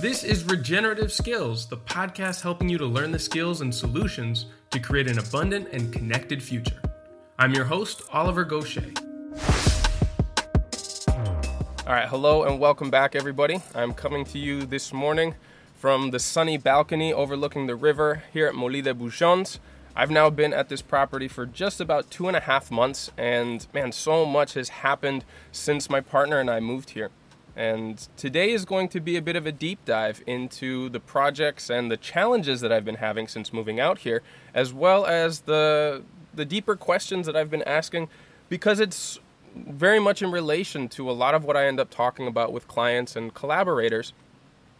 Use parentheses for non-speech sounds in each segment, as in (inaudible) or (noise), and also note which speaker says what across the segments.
Speaker 1: This is Regenerative Skills, the podcast helping you to learn the skills and solutions to create an abundant and connected future. I'm your host, Oliver Goshey. All right, hello and welcome back, everybody. I'm coming to you this morning from the sunny balcony overlooking the river here at Molí de Buixons. I've now been at this property for just about two and a half months, and man, so much has happened since my partner and I moved here. And today is going to be a bit of a deep dive into the projects and the challenges that I've been having since moving out here, as well as the the deeper questions that I've been asking because it's very much in relation to a lot of what I end up talking about with clients and collaborators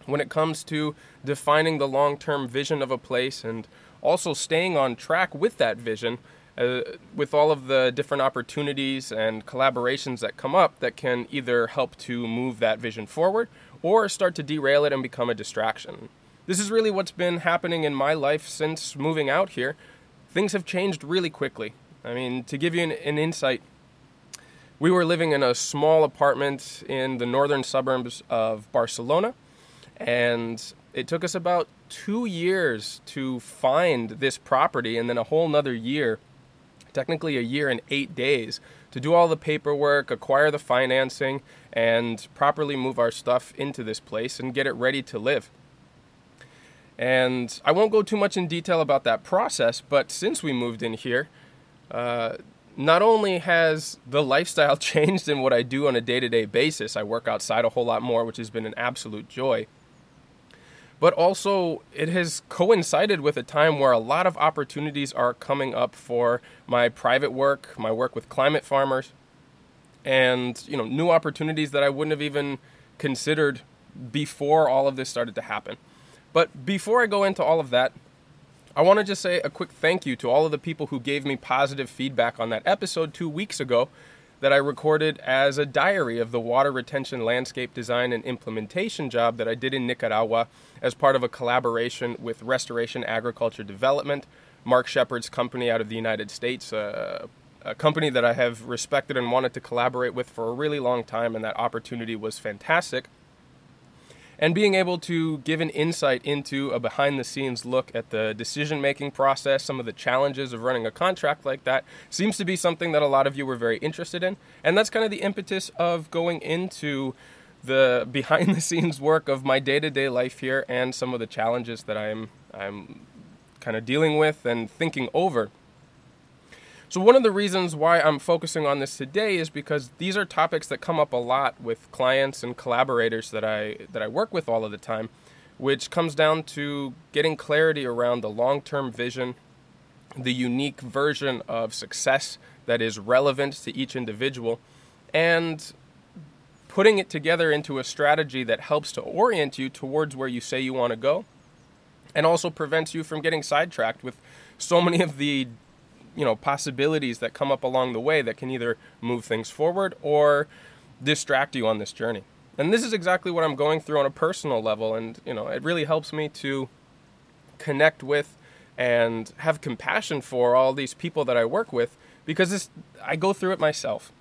Speaker 1: when it comes to defining the long-term vision of a place and also staying on track with that vision uh, with all of the different opportunities and collaborations that come up that can either help to move that vision forward or start to derail it and become a distraction. This is really what's been happening in my life since moving out here. Things have changed really quickly. I mean, to give you an, an insight, we were living in a small apartment in the northern suburbs of Barcelona, and it took us about two years to find this property and then a whole nother year technically a year and eight days to do all the paperwork, acquire the financing, and properly move our stuff into this place and get it ready to live. And I won't go too much in detail about that process, but since we moved in here, uh, not only has the lifestyle (laughs) changed in what I do on a day to day basis, I work outside a whole lot more, which has been an absolute joy but also it has coincided with a time where a lot of opportunities are coming up for my private work, my work with climate farmers, and you know new opportunities that I wouldn't have even considered before all of this started to happen. But before I go into all of that, I want to just say a quick thank you to all of the people who gave me positive feedback on that episode 2 weeks ago that I recorded as a diary of the water retention landscape design and implementation job that I did in Nicaragua as part of a collaboration with Restoration Agriculture Development, Mark Shepard's company out of the United States, uh, a company that I have respected and wanted to collaborate with for a really long time, and that opportunity was fantastic and being able to give an insight into a behind the scenes look at the decision making process, some of the challenges of running a contract like that, seems to be something that a lot of you were very interested in. And that's kind of the impetus of going into the (laughs) behind the scenes work of my day to day life here and some of the challenges that I'm, I'm kind of dealing with and thinking over. So, one of the reasons why I'm focusing on this today is because these are topics that come up a lot with clients and collaborators that I, that I work with all of the time, which comes down to getting clarity around the long term vision, the unique version of success that is relevant to each individual, and putting it together into a strategy that helps to orient you towards where you say you want to go and also prevents you from getting sidetracked with so many of the you know possibilities that come up along the way that can either move things forward or distract you on this journey. And this is exactly what I'm going through on a personal level and you know it really helps me to connect with and have compassion for all these people that I work with because this, I go through it myself.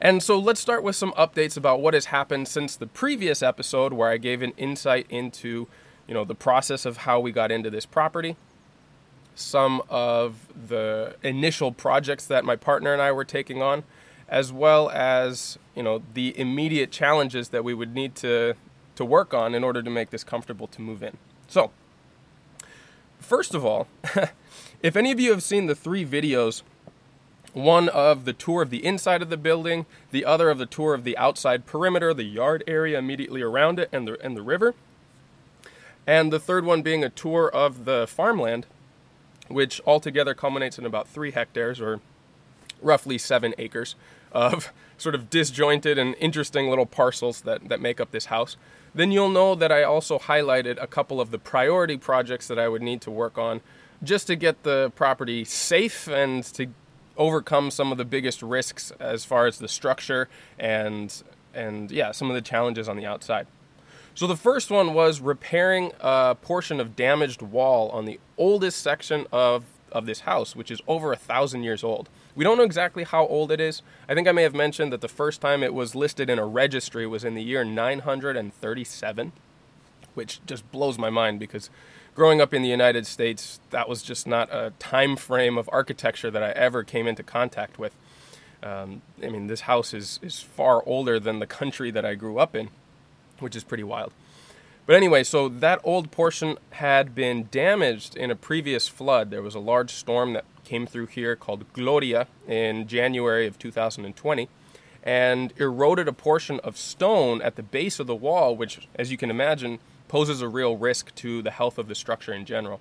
Speaker 1: And so let's start with some updates about what has happened since the previous episode where I gave an insight into, you know, the process of how we got into this property some of the initial projects that my partner and I were taking on, as well as you know the immediate challenges that we would need to to work on in order to make this comfortable to move in. So, first of all, (laughs) if any of you have seen the three videos, one of the tour of the inside of the building, the other of the tour of the outside perimeter, the yard area immediately around it, and the and the river, and the third one being a tour of the farmland which altogether culminates in about three hectares or roughly seven acres of (laughs) sort of disjointed and interesting little parcels that, that make up this house, then you'll know that I also highlighted a couple of the priority projects that I would need to work on just to get the property safe and to overcome some of the biggest risks as far as the structure and and yeah, some of the challenges on the outside. So the first one was repairing a portion of damaged wall on the oldest section of, of this house, which is over a thousand years old. We don't know exactly how old it is. I think I may have mentioned that the first time it was listed in a registry was in the year 937. which just blows my mind because growing up in the United States, that was just not a time frame of architecture that I ever came into contact with. Um, I mean, this house is, is far older than the country that I grew up in, which is pretty wild. But anyway, so that old portion had been damaged in a previous flood. There was a large storm that came through here called Gloria in January of 2020 and eroded a portion of stone at the base of the wall, which, as you can imagine, poses a real risk to the health of the structure in general.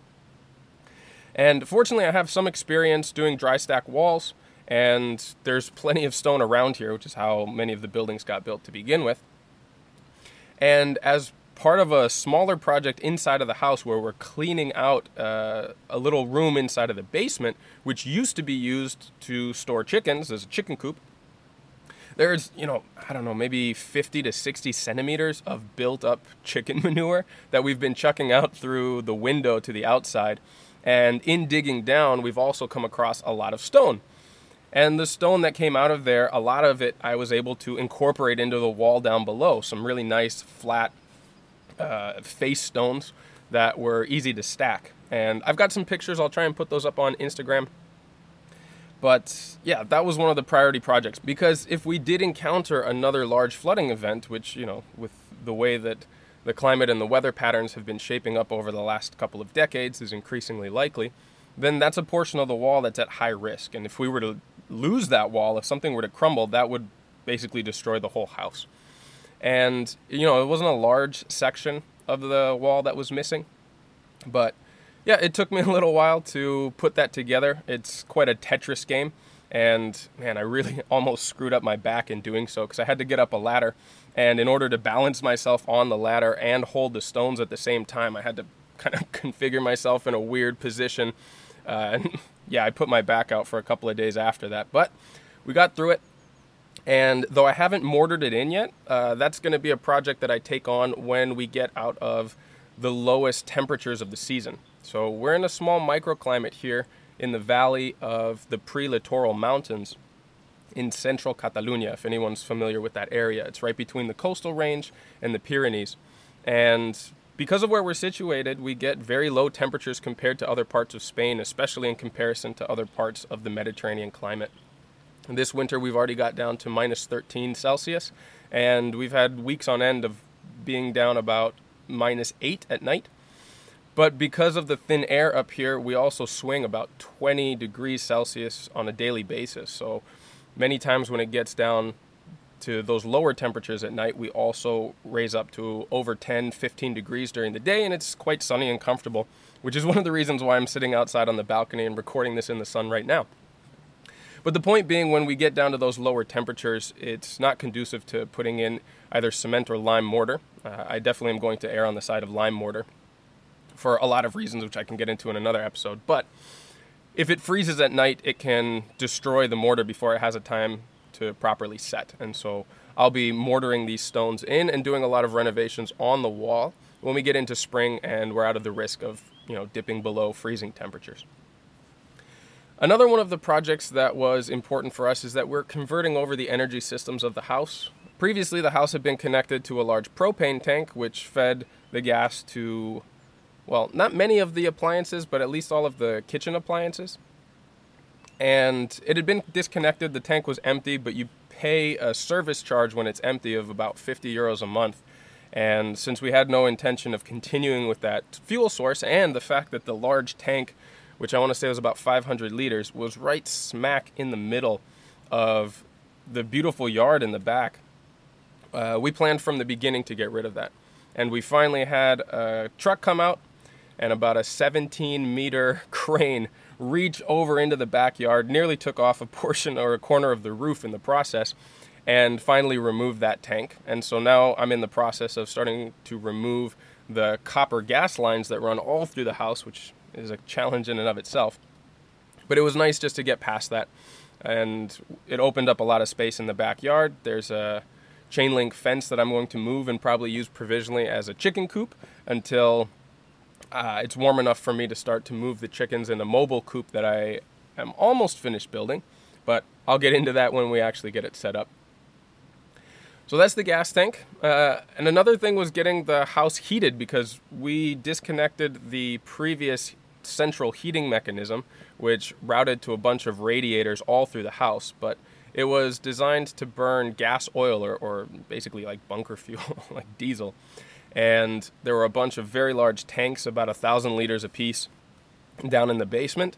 Speaker 1: And fortunately, I have some experience doing dry stack walls, and there's plenty of stone around here, which is how many of the buildings got built to begin with. And as part of a smaller project inside of the house where we're cleaning out uh, a little room inside of the basement, which used to be used to store chickens as a chicken coop, there's, you know, I don't know, maybe 50 to 60 centimeters of built up (laughs) chicken manure that we've been chucking out through the window to the outside. And in digging down, we've also come across a lot of stone. And the stone that came out of there, a lot of it I was able to incorporate into the wall down below. Some really nice flat uh, face stones that were easy to stack. And I've got some pictures, I'll try and put those up on Instagram. But yeah, that was one of the priority projects because if we did encounter another large flooding event, which, you know, with the way that the climate and the weather patterns have been shaping up over the last couple of decades is increasingly likely, then that's a portion of the wall that's at high risk. And if we were to lose that wall, if something were to crumble, that would basically destroy the whole house. And, you know, it wasn't a large section of the wall that was missing, but yeah, it took me (laughs) a little while to put that together. It's quite a Tetris game. And man, I really (laughs) almost screwed up my back in doing so because I had to get up a ladder. And in order to balance myself on the ladder and hold the stones at the same time, I had to (laughs) kind of configure myself in a weird position. Uh, (laughs) yeah, I put my back out for a couple of days after that. But we got through it. And though I haven't mortared it in yet, uh, that's going to be a project that I take on when we get out of the lowest temperatures of the season. So we're in a small microclimate here in the valley of the pre-littoral mountains in central Catalonia, if anyone's familiar with that area. It's right between the coastal range and the Pyrenees. And because of where we're situated, we get very low temperatures compared to other parts of Spain, especially in comparison to other parts of the Mediterranean climate. This winter, we've already got down to minus 13 Celsius, and we've had weeks on end of being down about minus 8 at night. But because of the thin air up here, we also swing about 20 degrees Celsius on a daily basis. So many times when it gets down to those lower temperatures at night, we also raise up to over 10, 15 degrees during the day, and it's quite sunny and comfortable, which is one of the reasons why I'm sitting outside on the balcony and recording this in the sun right now. But the point being, when we get down to those lower temperatures, it's not conducive to putting in either cement or lime mortar. Uh, I definitely am going to err on the side of lime mortar for a lot of reasons, which I can get into in another episode. But if it freezes at night, it can destroy the mortar before it has a time to properly set. And so I'll be mortaring these stones in and doing a lot of renovations on the wall when we get into spring and we're out of the risk of, you know, dipping below freezing temperatures. Another one of the projects that was important for us is that we're converting over the energy systems of the house. Previously, the house had been connected to a large propane tank, which fed the gas to, well, not many of the appliances, but at least all of the kitchen appliances. And it had been disconnected, the tank was empty, but you pay a service charge when it's empty of about 50 euros a month. And since we had no intention of continuing with that fuel source and the fact that the large tank which I want to say was about 500 liters, was right smack in the middle of the beautiful yard in the back. Uh, we planned from the beginning to get rid of that. And we finally had a truck come out and about a 17 meter (laughs) crane reach over into the backyard, nearly took off a (laughs) portion or a corner of the roof in the process, and finally removed that tank. And so now I'm in the process of starting to remove the copper gas lines that run all through the house, which is a challenge in and of itself. But it was nice just to get past that, and it opened up a lot of space in the backyard. There's a chain link fence that I'm going to move and probably use provisionally as a chicken coop until uh, it's warm enough for me to start to move the chickens in a mobile coop that I am almost finished building. But I'll get into that when we actually get it set up. So that's the gas tank. Uh, and another thing was getting the house heated because we disconnected the previous central heating mechanism, which routed to a bunch of radiators all through the house. But it was designed to burn gas oil or, or basically like bunker (laughs) fuel, like diesel. And there were a bunch of very large tanks, about a thousand liters apiece, down in the basement.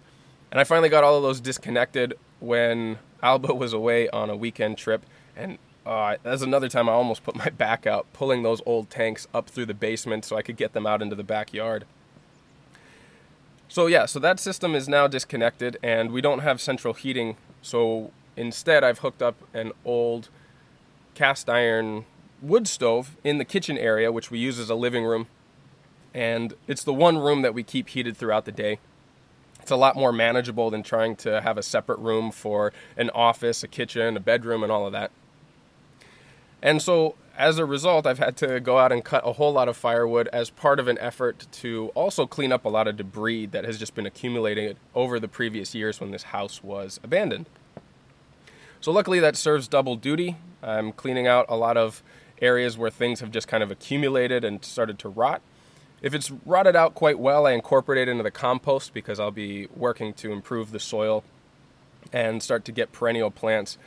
Speaker 1: And I finally got all of those disconnected when Alba was away on a weekend trip. And uh, that's another time I almost put my back out, pulling those old tanks up through the basement so I could get them out into the backyard. So, yeah, so that system is now disconnected, and we don't have central heating. So, instead, I've hooked up an old cast iron wood stove in the kitchen area, which we use as a living room. And it's the one room that we keep heated throughout the day. It's a lot more manageable than trying to have a separate room for an office, a kitchen, a bedroom, and all of that. And so as a result, I've had to go out and cut a whole lot of firewood as part of an effort to also clean up a lot of debris that has just been accumulating over the previous years when this house was abandoned. So, luckily, that serves double duty. I'm cleaning out a lot of areas where things have just kind of accumulated and started to rot. If it's rotted out quite well, I incorporate it into the compost because I'll be working to improve the soil and start to get perennial plants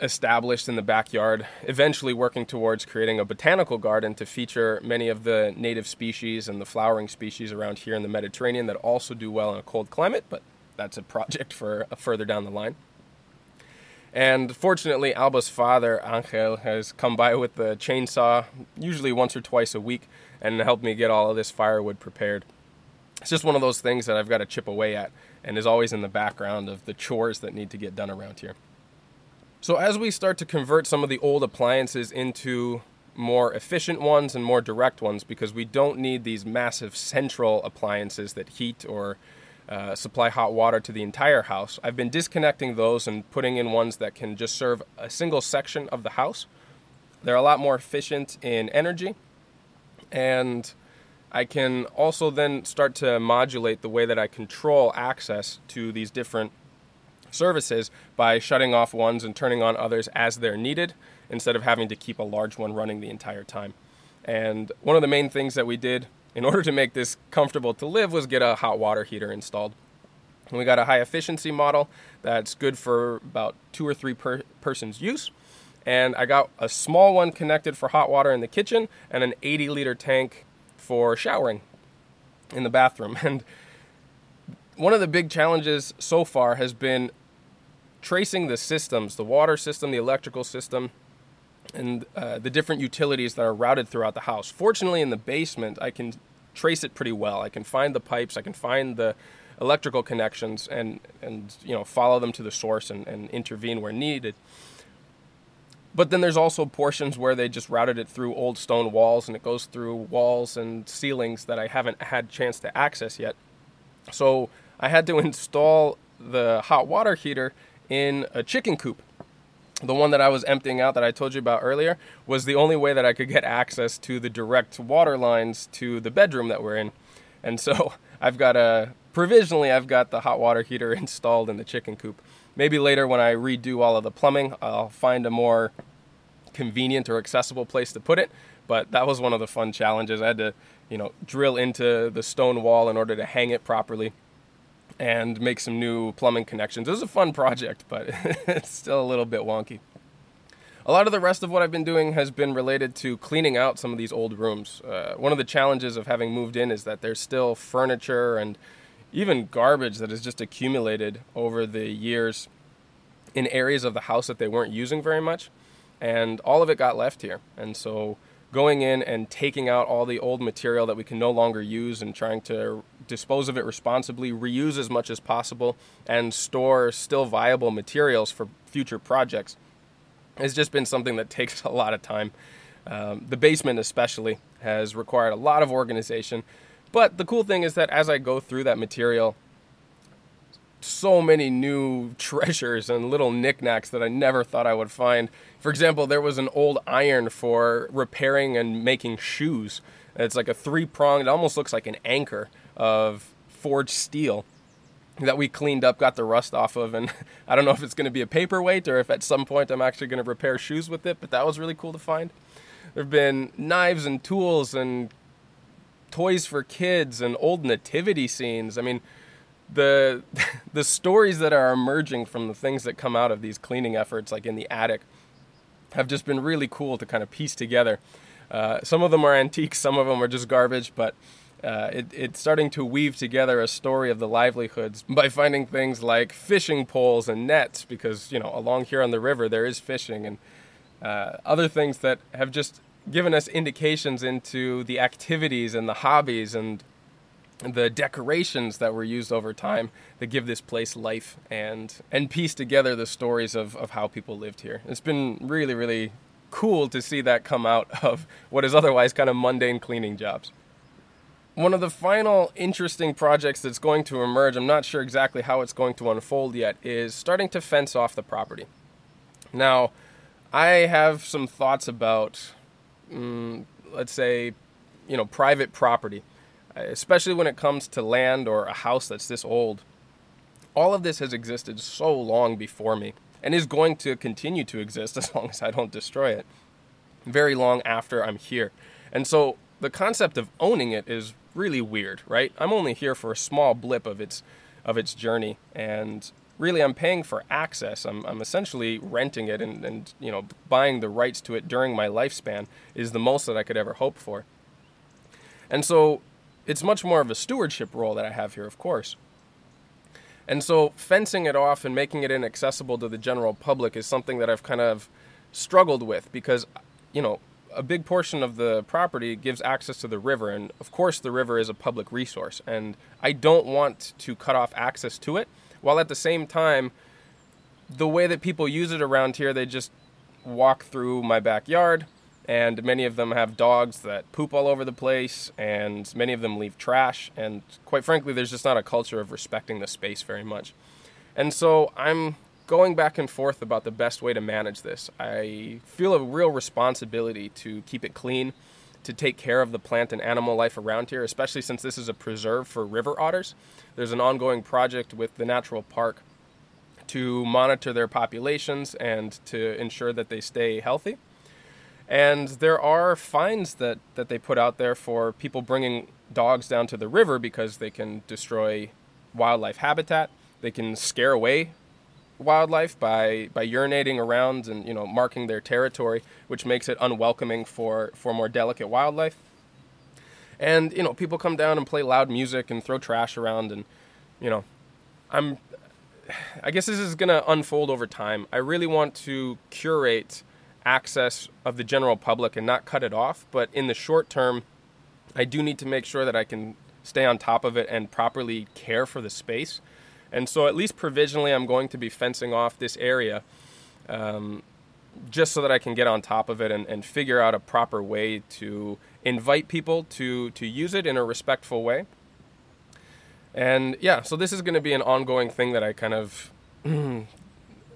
Speaker 1: established in the backyard, eventually working towards creating a botanical garden to feature many of the native species and the flowering species around here in the Mediterranean that also do well in a cold climate, but that's a project for further down the line. And fortunately, Alba's father, Angel, has come by with the chainsaw usually once or twice a week and helped me get all of this firewood prepared. It's just one of those things that I've got to chip away at and is always in the background of the chores that need to get done around here. So, as we start to convert some of the old appliances into more efficient ones and more direct ones, because we don't need these massive central appliances that heat or uh, supply hot water to the entire house, I've been disconnecting those and putting in ones that can just serve a single section of the house. They're a lot more efficient in energy, and I can also then start to modulate the way that I control access to these different services by shutting off ones and turning on others as they're needed instead of having to keep a large one running the entire time. And one of the main things that we did in order to make this comfortable to live was get a hot water heater installed. And we got a high efficiency model that's good for about two or three per person's use. And I got a small one connected for hot water in the kitchen and an 80 liter tank for showering in the bathroom. (laughs) And one of the big challenges so far has been tracing the systems, the water system, the electrical system, and uh, the different utilities that are routed throughout the house. Fortunately, in the basement, I can trace it pretty well. I can find the pipes, I can find the electrical connections, and and you know follow them to the source and, and intervene where needed. But then there's also portions where they just routed it through old stone walls, and it goes through walls and ceilings that I haven't had chance to access yet. So I had to (laughs) install the hot water heater in a chicken coop. The one that I was emptying out that I told you about earlier was the only way that I could get access to the direct water lines to the bedroom that we're in. And so (laughs) I've got a provisionally I've got the hot water heater (laughs) installed in the chicken coop. Maybe later when I redo all of the plumbing, I'll find a more convenient or accessible place to put it. But that was one of the fun challenges. I had to, you know, drill into the stone wall in order to hang it properly and make some new plumbing connections. It was a fun project, but (laughs) it's still a little bit wonky. A lot of the rest of what I've been doing has been related to cleaning out some of these old rooms. Uh, one of the challenges of having moved in is that there's still furniture and even garbage that has just accumulated over the years in areas of the house that they weren't using very much. And all of it got left here. And so going in and taking out all the old material that we can no longer use and trying to dispose of it responsibly, reuse as much as possible, and store still viable materials for future projects has just been something that (laughs) takes a lot of time. Um, the basement, especially, has required a lot of organization. But the cool thing is that as I go through that material, so many new (laughs) treasures and little knickknacks that I never thought I would find. For example, there was an old iron for repairing and making shoes. It's like a three pronged, it almost looks like an anchor of forged steel. that we cleaned up, got the rust off of, and (laughs) I don't know if it's going to be a paperweight or if at some point I'm actually going to repair shoes with it, but that was really cool to find. There have been knives and tools and toys for kids and old nativity scenes. I mean, the (laughs) the stories that are emerging from the things that come out of these cleaning efforts, like in the attic, have just been really cool to kind of piece together. Uh, some of them are antiques, some of them are just garbage, but uh, it, it's starting to weave together a story of the livelihoods by finding things like fishing poles and nets, because you know along here on the river there is fishing and uh, other things that have just given us indications into the activities and the hobbies and the decorations that were used over time that give this place life and and piece together the stories of, of how people lived here. It's been really, really cool to see that come out of what is otherwise kind of mundane cleaning jobs. One of the final interesting projects that's going to emerge, I'm not sure exactly how it's going to unfold yet, is starting to fence off the property. Now, I have some thoughts about, mm, let's say, you know, private property especially when it comes to land or a house that's this old. All of this has existed so long before me and is going to continue to exist (laughs) as long as I don't destroy it, very long after I'm here. And so the concept of owning it is really weird, right? I'm only here for a small blip of its of its journey and really I'm paying for access. I'm, I'm essentially renting it and, and you know buying the rights to it during my lifespan is the most that I could ever hope for. And so it's much more of a stewardship role that I have here, of course. And so fencing it off and making it inaccessible to the general public is something that I've kind of struggled with because, you know, a big portion of the property gives access to the river. And of course, the river is a public resource. And I don't want to cut off access to it, while at the same time, the way that people use it around here, they just walk through my backyard and many of them have dogs that poop all over the place, and many of them leave trash. And quite frankly, there's just not a culture of respecting the space very much. And so I'm going back and forth about the best way to manage this. I feel a real responsibility to keep it clean, to take care of the plant and animal life around here, especially since this is a preserve for river otters. There's an ongoing project with the natural park to monitor their populations and to ensure that they stay healthy. And there are fines that, that they put out there for people bringing dogs down to the river because they can destroy wildlife habitat. They can scare away wildlife by, by urinating around and you know marking their territory, which makes it unwelcoming for, for more delicate wildlife. And you know people come down and play loud music and throw trash around, and you know I'm I guess this is gonna unfold over time. I really want to curate access of the general public and not cut it off. But in the short term, I do need to make sure that I can stay on top of it and properly care for the space. And so, at least provisionally, I'm going to be fencing off this area um, just so that I can get on top of it and, and figure out a proper way to invite people to, to use it in a respectful way. And yeah, so this is going to be an ongoing thing that I kind of (clears throat)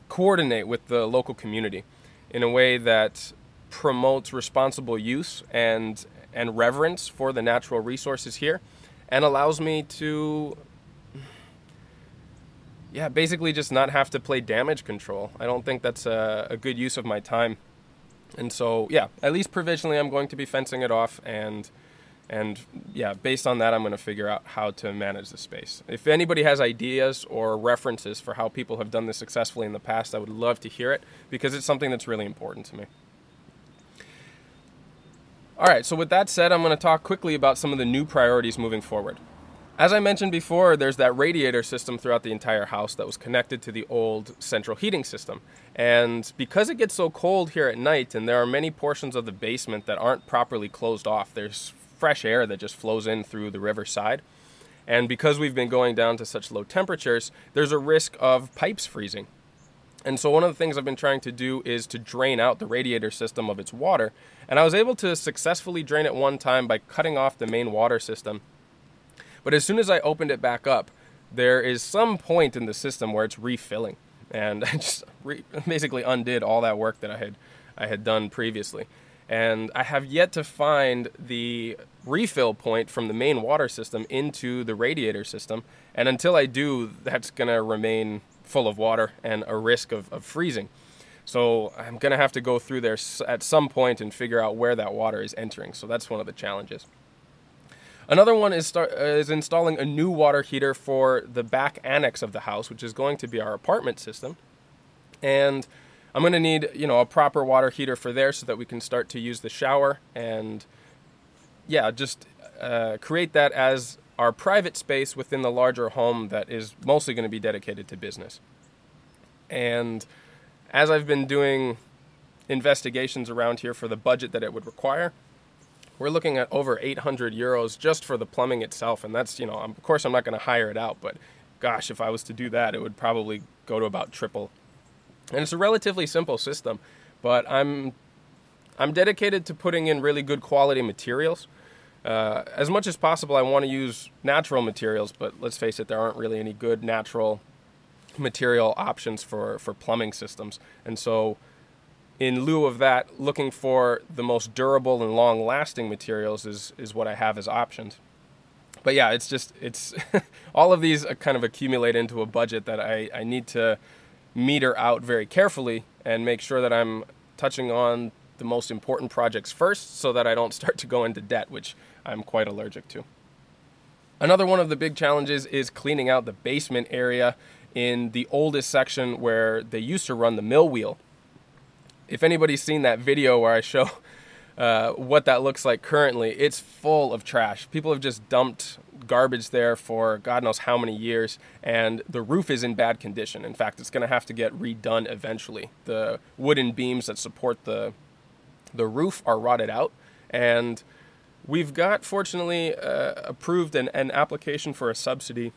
Speaker 1: coordinate with the local community in a way that promotes responsible use and and reverence for the natural resources here and allows me to yeah basically just not have to play damage control i don't think that's a, a good use of my time and so yeah at least provisionally i'm going to be fencing it off and and yeah, based on that, I'm going to figure out how to manage the space. If anybody has ideas or references for how people have done this successfully in the past, I would love to hear it because it's something that's really important to me. All right, so with that said, I'm going to talk quickly about some of the new priorities moving forward. As I mentioned before, there's that radiator system throughout the entire house that was connected to the old central heating system. And because it gets so cold here at night, and there are many portions of the basement that aren't properly closed off, there's fresh air that just flows in through the riverside. And because we've been going down to such low temperatures, there's a risk of pipes freezing. And so, one of the things I've been trying to do is to drain out the radiator system of its water. And I was able to successfully drain it one time by cutting off the main water system. But as soon as I opened it back up, there is some point in the system where it's refilling. And (laughs) I just re- basically undid all that work that I had, I had done previously. And I have yet to find the refill point from the main water system into the radiator system. And until I do, that's going to remain full of water and a risk of, of freezing. So I'm going to have to go through there at some point and figure out where that water is entering. So that's one of the challenges. Another one is, start, uh, is installing a new water heater for the back annex of the house, which is going to be our apartment system. And I'm going to need, you know, a proper water heater for there so that we can start to use the shower and yeah, just uh, create that as our private space within the larger home that is mostly going to be dedicated to business. And as I've been doing investigations around here for the budget that it would require, we're looking at over 800 euros just for the plumbing itself. And that's, you know, of course, I'm not going to hire it out, but gosh, if I was to do that, it would probably go to about triple. And it's a relatively simple system, but I'm I'm dedicated to putting in really good quality materials. Uh, as much as possible, I want to use natural materials, but let's face it, there aren't really any good natural material options for, for plumbing systems. And so in lieu of that, looking for the most durable and long lasting materials is, is what I have as options. But yeah, it's just, it's (laughs) all of these uh, kind of accumulate into a budget that I, I need to meter out very carefully and make sure that I'm touching on the most important projects first so that I don't (laughs) start to go into debt, which I'm quite allergic to. Another one of the big challenges is cleaning out the basement area in the oldest section where they used to run the mill wheel if anybody's seen that video where I show (laughs) uh, what that looks like currently, it's full of trash. People have just dumped garbage there for God knows how many years, and the roof is in bad condition. In fact, it's going to have to get redone eventually. The wooden beams that support the the roof are rotted out, and we've got fortunately uh, approved an, an application for a subsidy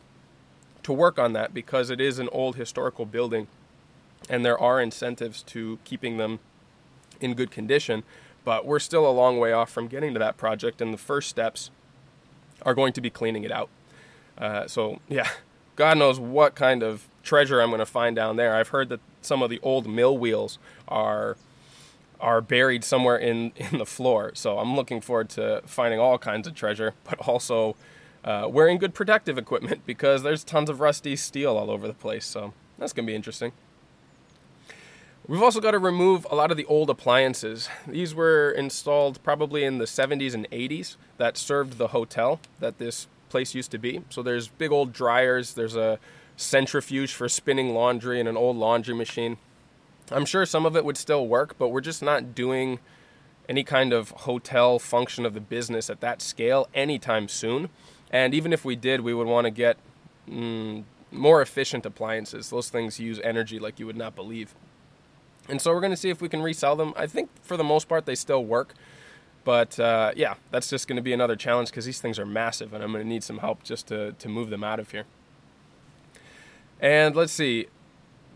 Speaker 1: to work on that because it is an old historical building and there are incentives to keeping them in good condition. But we're still a long way off from getting to that project, and the first steps are going to be cleaning it out. Uh, so, yeah, (laughs) God knows what kind of treasure I'm going to find down there. I've heard that some of the old mill wheels are are buried somewhere in, (laughs) in the floor. So I'm looking forward to finding all kinds of treasure, but also uh, wearing good protective equipment (laughs) because there's tons of rusty steel all over the place. So that's going to be interesting. We've also got to remove a lot of the old appliances. These were installed probably in the 70s and 80s that served the hotel that this place used to be. So there's big old dryers, there's a centrifuge for spinning laundry, and an old laundry machine. I'm sure some of it would still work, but we're just not doing any kind of hotel function of the business at that scale anytime soon. And even if we did, we would want to get mm, more efficient appliances. Those things use energy like you would not believe. And so we're going to see if we can resell them. I think for the most part they still work. But uh, yeah, that's just going to be another challenge because these things are massive and I'm going to need some help just to, to move them out of here. And let's see,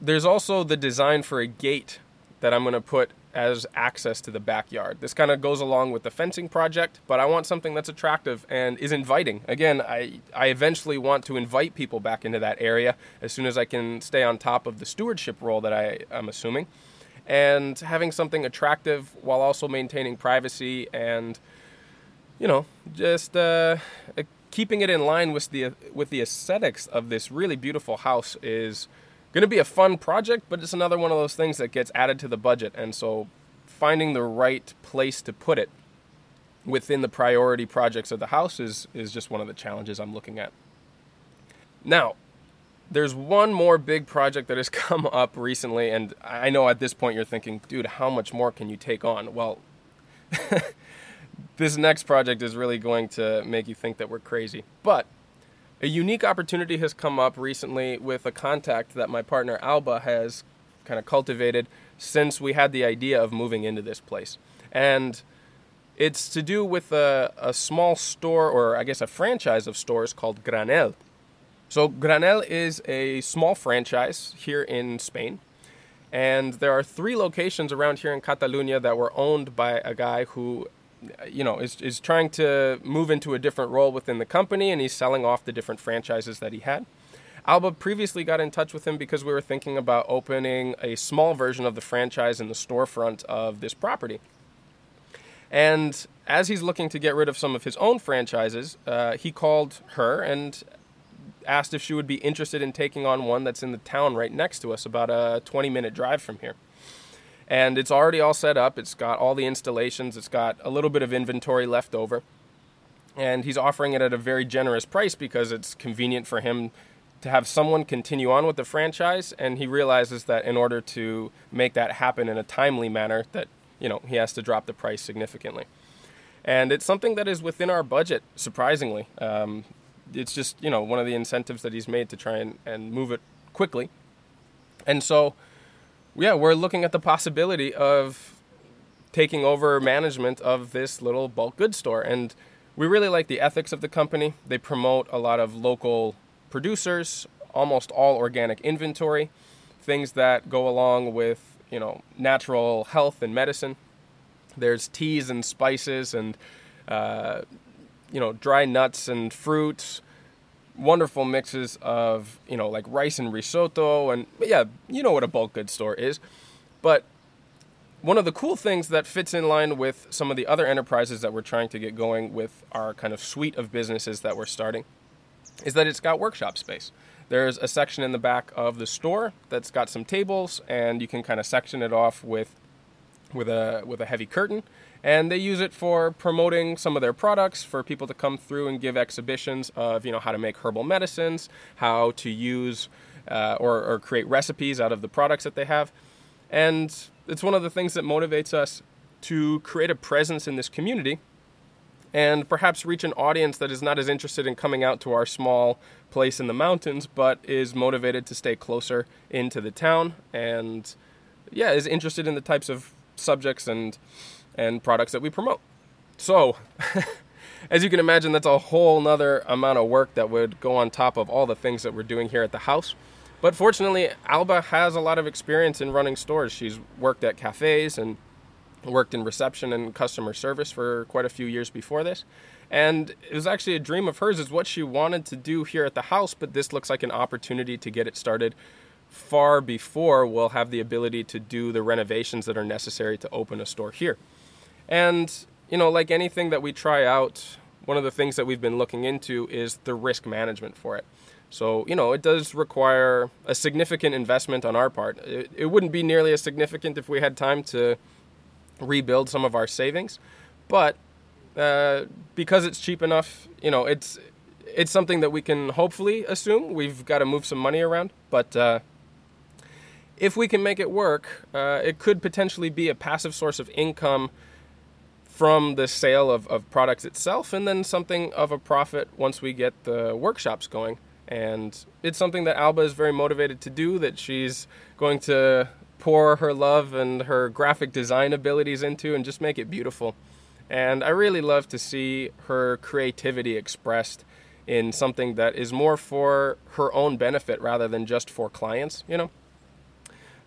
Speaker 1: there's also the design for a gate that I'm going to put as access to the backyard. This kind of goes along with the fencing project, but I want something that's attractive and is inviting. Again, I, I eventually want to invite people back into that area as soon as I can stay on top of the stewardship role that I am assuming and having something attractive while also maintaining privacy and you know just uh, uh, keeping it in line with the with the aesthetics of this really beautiful house is going to be a fun project but it's another one of those things that gets added to the budget and so finding the right place to put it within the priority projects of the house is is just one of the challenges I'm looking at. Now there's one more big project that has (laughs) come up recently, and I know at this point you're thinking, dude, how much more can you take on? Well, (laughs) this next project is really going to make you think that we're crazy. But a unique opportunity has come up recently with a contact that my partner Alba has kind of cultivated since we had the idea of moving into this place. And it's to do with a, a small store, or I guess a franchise of stores called Granel. So Granel is a small franchise here in Spain. And there are three locations around here in Catalonia that were owned by a guy who, you know, is, is trying to move into a different role within the company and he's selling off the different franchises that he had. Alba previously got in touch with him because we were thinking about opening a small version of the franchise in the storefront of this property. And as he's looking to get rid of some of his own franchises, uh, he called her and asked if she would be interested in taking on one that's in the town right next to us, about a 20 minute drive from here. And it's already all set up. It's got all the installations. It's got a little bit of inventory left over. And he's offering it at a very generous price because it's convenient for him to have someone continue on with the franchise. And he realizes that in order to make that happen in a timely manner, that you know he has to drop the price significantly. And it's something that is within our budget, surprisingly. Um, it's just you know one of the incentives that he's made to try and, and move it quickly. And so yeah, we're looking at the possibility of taking over management of this little bulk goods store. And we really like the ethics of the company. They promote a lot of local producers, almost all organic inventory, things that go along with, you know, natural health and medicine. There's teas and spices and, uh, you know, dry nuts and fruits wonderful mixes of you know like rice and risotto and yeah you know what a bulk goods store is. But one of the cool things that fits in line with some of the other enterprises that we're trying to get going with our kind of suite of businesses that we're starting is that it's got workshop space. There's a section in the back of the store that's got some tables and you can kind of section it off with with a with a heavy curtain and they use it for promoting some of their products for people to come through and give exhibitions of you know how to make herbal medicines how to use uh, or, or create recipes out of the products that they have. And it's one of the things that motivates us to create a presence in this community and perhaps reach an audience that is not as interested in coming out to our small place in the mountains but is motivated to stay closer into the town and yeah is interested in the types of subjects and and products that we promote. So, (laughs) as you can imagine, that's a whole nother amount of work that would go on top of all the things that we're doing here at the house. But fortunately, Alba has a lot of experience in running stores. She's worked at cafes and worked in reception and customer service for quite a few years before this. And it was actually a dream of hers, is what she wanted to do here at the house, but this looks like an opportunity to get it started far before we'll have the ability to do the renovations that are necessary to open a store here. And, you know, like anything that we try out, one of the things that we've been looking into is the risk management for it. So, you know, it does require a significant investment on our part. It, it wouldn't be nearly as significant if we had time to rebuild some of our savings, but uh, because it's cheap enough, you know, it's it's something that we can hopefully assume. We've got to move some money around, but uh, if we can make it work, uh, it could potentially be a passive source of income from the sale of, of products itself and then something of a profit once we get the workshops going. And it's something that Alba is very motivated to do, that she's going to pour her love and her graphic design abilities into and just make it beautiful. And I really love to see her creativity expressed in something that is more for her own benefit rather than just for clients, you know?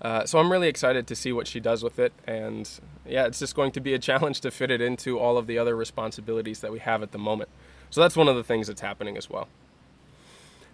Speaker 1: Uh, so I'm really excited to see what she does with it, and yeah, it's just going to be a (laughs) challenge to fit it into all of the other responsibilities that we have at the moment. So that's one of the things that's happening as well.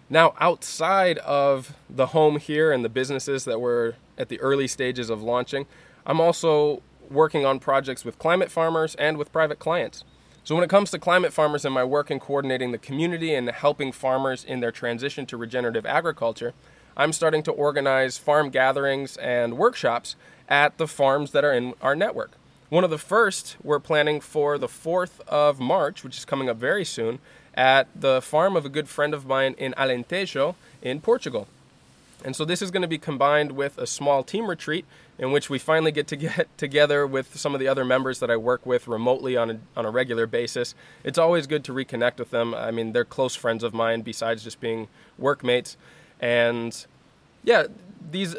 Speaker 1: Now, outside of the home here and the businesses that we're at the early stages of launching, I'm also working on projects with climate farmers and with private clients. So, when it comes to climate farmers and my work in coordinating the community and helping farmers in their transition to regenerative agriculture, I'm starting to organize farm gatherings and workshops at the farms that are in our network. One of the first we're planning for the 4th of March, which is coming up very soon, at the farm of a good friend of mine in Alentejo in Portugal. And so this is going to be combined with a small team retreat in which we finally get to get (laughs) together with some of the other members that I work with remotely on a, on a regular basis. It's always good to reconnect with them. I mean, they're close friends of mine besides just being workmates. And yeah, these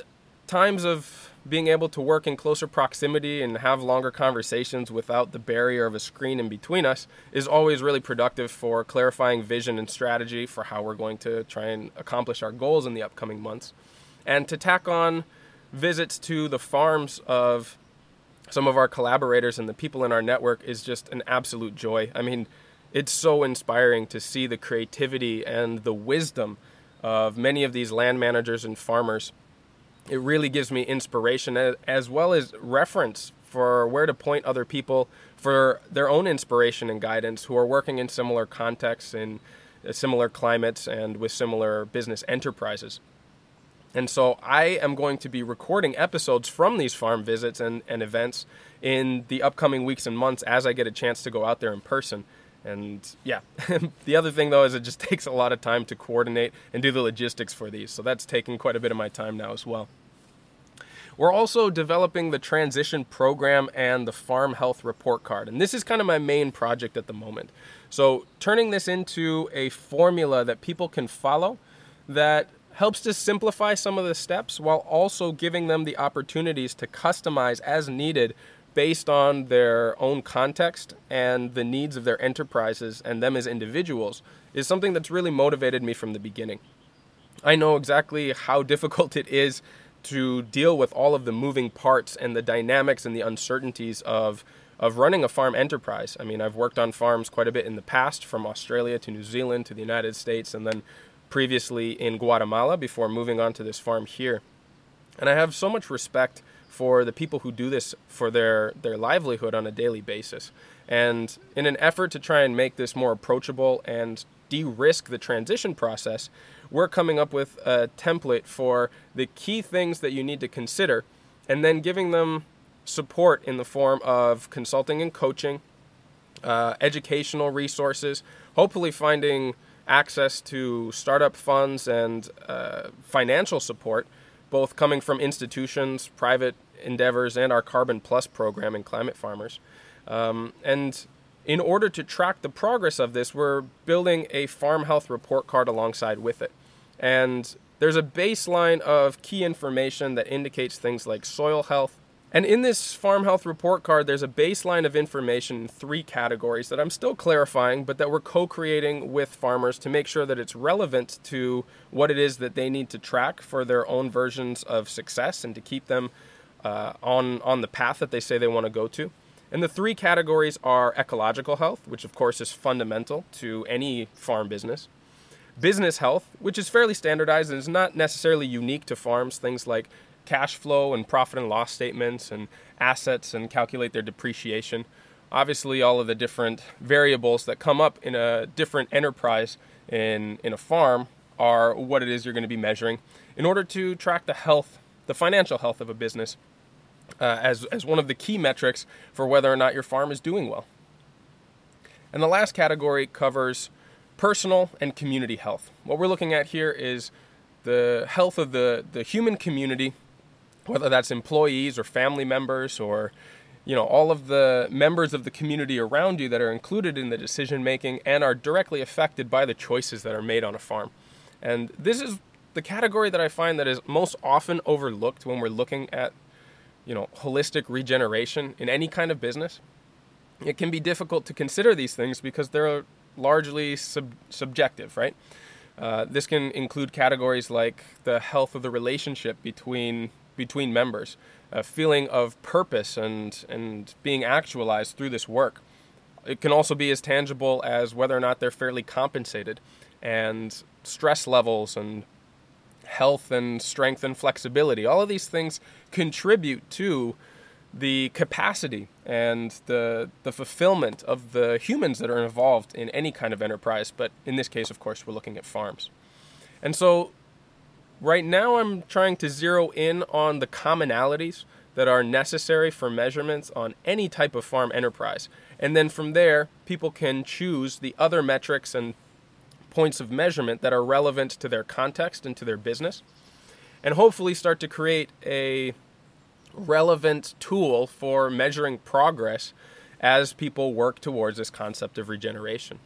Speaker 1: times of being able to work in closer proximity and have longer conversations without the barrier of a screen in between us is always really productive for clarifying vision and strategy for how we're going to try and accomplish our goals in the upcoming months. And to tack on visits to the farms of some of our collaborators and the people in our network is just an absolute joy. I mean, it's so inspiring to see the creativity and the wisdom of many of these land managers and farmers. It really gives me inspiration as well as reference for where to point other people for their own inspiration and guidance who are working in similar contexts in uh, similar climates and with similar business enterprises. And so I am going to be recording episodes from these farm visits and, and events in the upcoming weeks and months as I get a chance to go out there in person. And yeah, (laughs) the other thing though is it just (laughs) takes a lot of time to coordinate and do the logistics for these. So that's taking quite a bit of my time now as well. We're also developing the transition program and the farm health report card. And this is kind of my main project at the moment. So turning this into a formula that people can follow that helps to simplify some of the steps while also giving them the opportunities to customize as needed based on their own context and the needs of their enterprises and them as individuals is something that's really motivated me from the beginning. I know exactly how (laughs) difficult it is to deal with all of the moving parts and the dynamics and the uncertainties of of running a farm enterprise. I mean, I've worked on farms quite a bit in the past from Australia to New Zealand to the United States and then previously in Guatemala before moving on to this farm here. And I have so much respect for the people who do this for their, their livelihood on a daily basis. And in an effort to try and make this more approachable and de risk the transition process, we're coming up with a template for the key things that you need to consider and then giving them support in the form of consulting and coaching, uh, educational resources, hopefully finding access to startup funds and uh, financial support, both coming from institutions, private endeavors, and our Carbon Plus program in climate farmers. Um, and in order to track the progress of this, we're building a farm health report card alongside with it. And there's a baseline of key information that indicates things like soil health, and in this farm health report card, there's a baseline of information in three categories that I'm still clarifying, but that we're co creating with farmers to make sure that it's relevant to what it is that they need to track for their own versions of success and to keep them uh, on, on the path that they say they want to go to. And the three categories are ecological health, which of course is fundamental to any farm business, business health, which is fairly standardized and is not necessarily unique to farms, things like cash flow and profit and loss statements and assets and calculate their depreciation. Obviously, all of the different variables that come up in a different enterprise in, in a farm are what it is you're going to be measuring in order to track the health, the financial health of a business uh, as, as one of the key metrics for whether or not your farm is doing well. And the last category covers personal and community health. What we're looking at here is the health of the, the human community whether that's employees or family members or you know all of the members of the community around you that are included in the decision making and are directly affected by the choices that are made on a farm and this is the category that i find that is most often overlooked when we're looking at you know holistic regeneration in any kind of business it can be difficult to consider these things because they're largely sub- subjective right uh, this can include categories like the health of the relationship between between members, a feeling of purpose and, and being actualized through this work. It can also be as tangible as whether or not they're fairly compensated, and stress levels and health and strength and flexibility. All of these things contribute to the capacity and the the fulfillment of the humans that are involved in any kind of enterprise, but in this case of course we're looking at farms. And so Right now, I'm trying to zero in on the commonalities that are necessary for measurements on any type of farm enterprise. And then from there, people can choose the other metrics and points of measurement that are relevant to their context and to their business. And hopefully start to create a relevant tool for measuring progress as people work towards this concept of regeneration.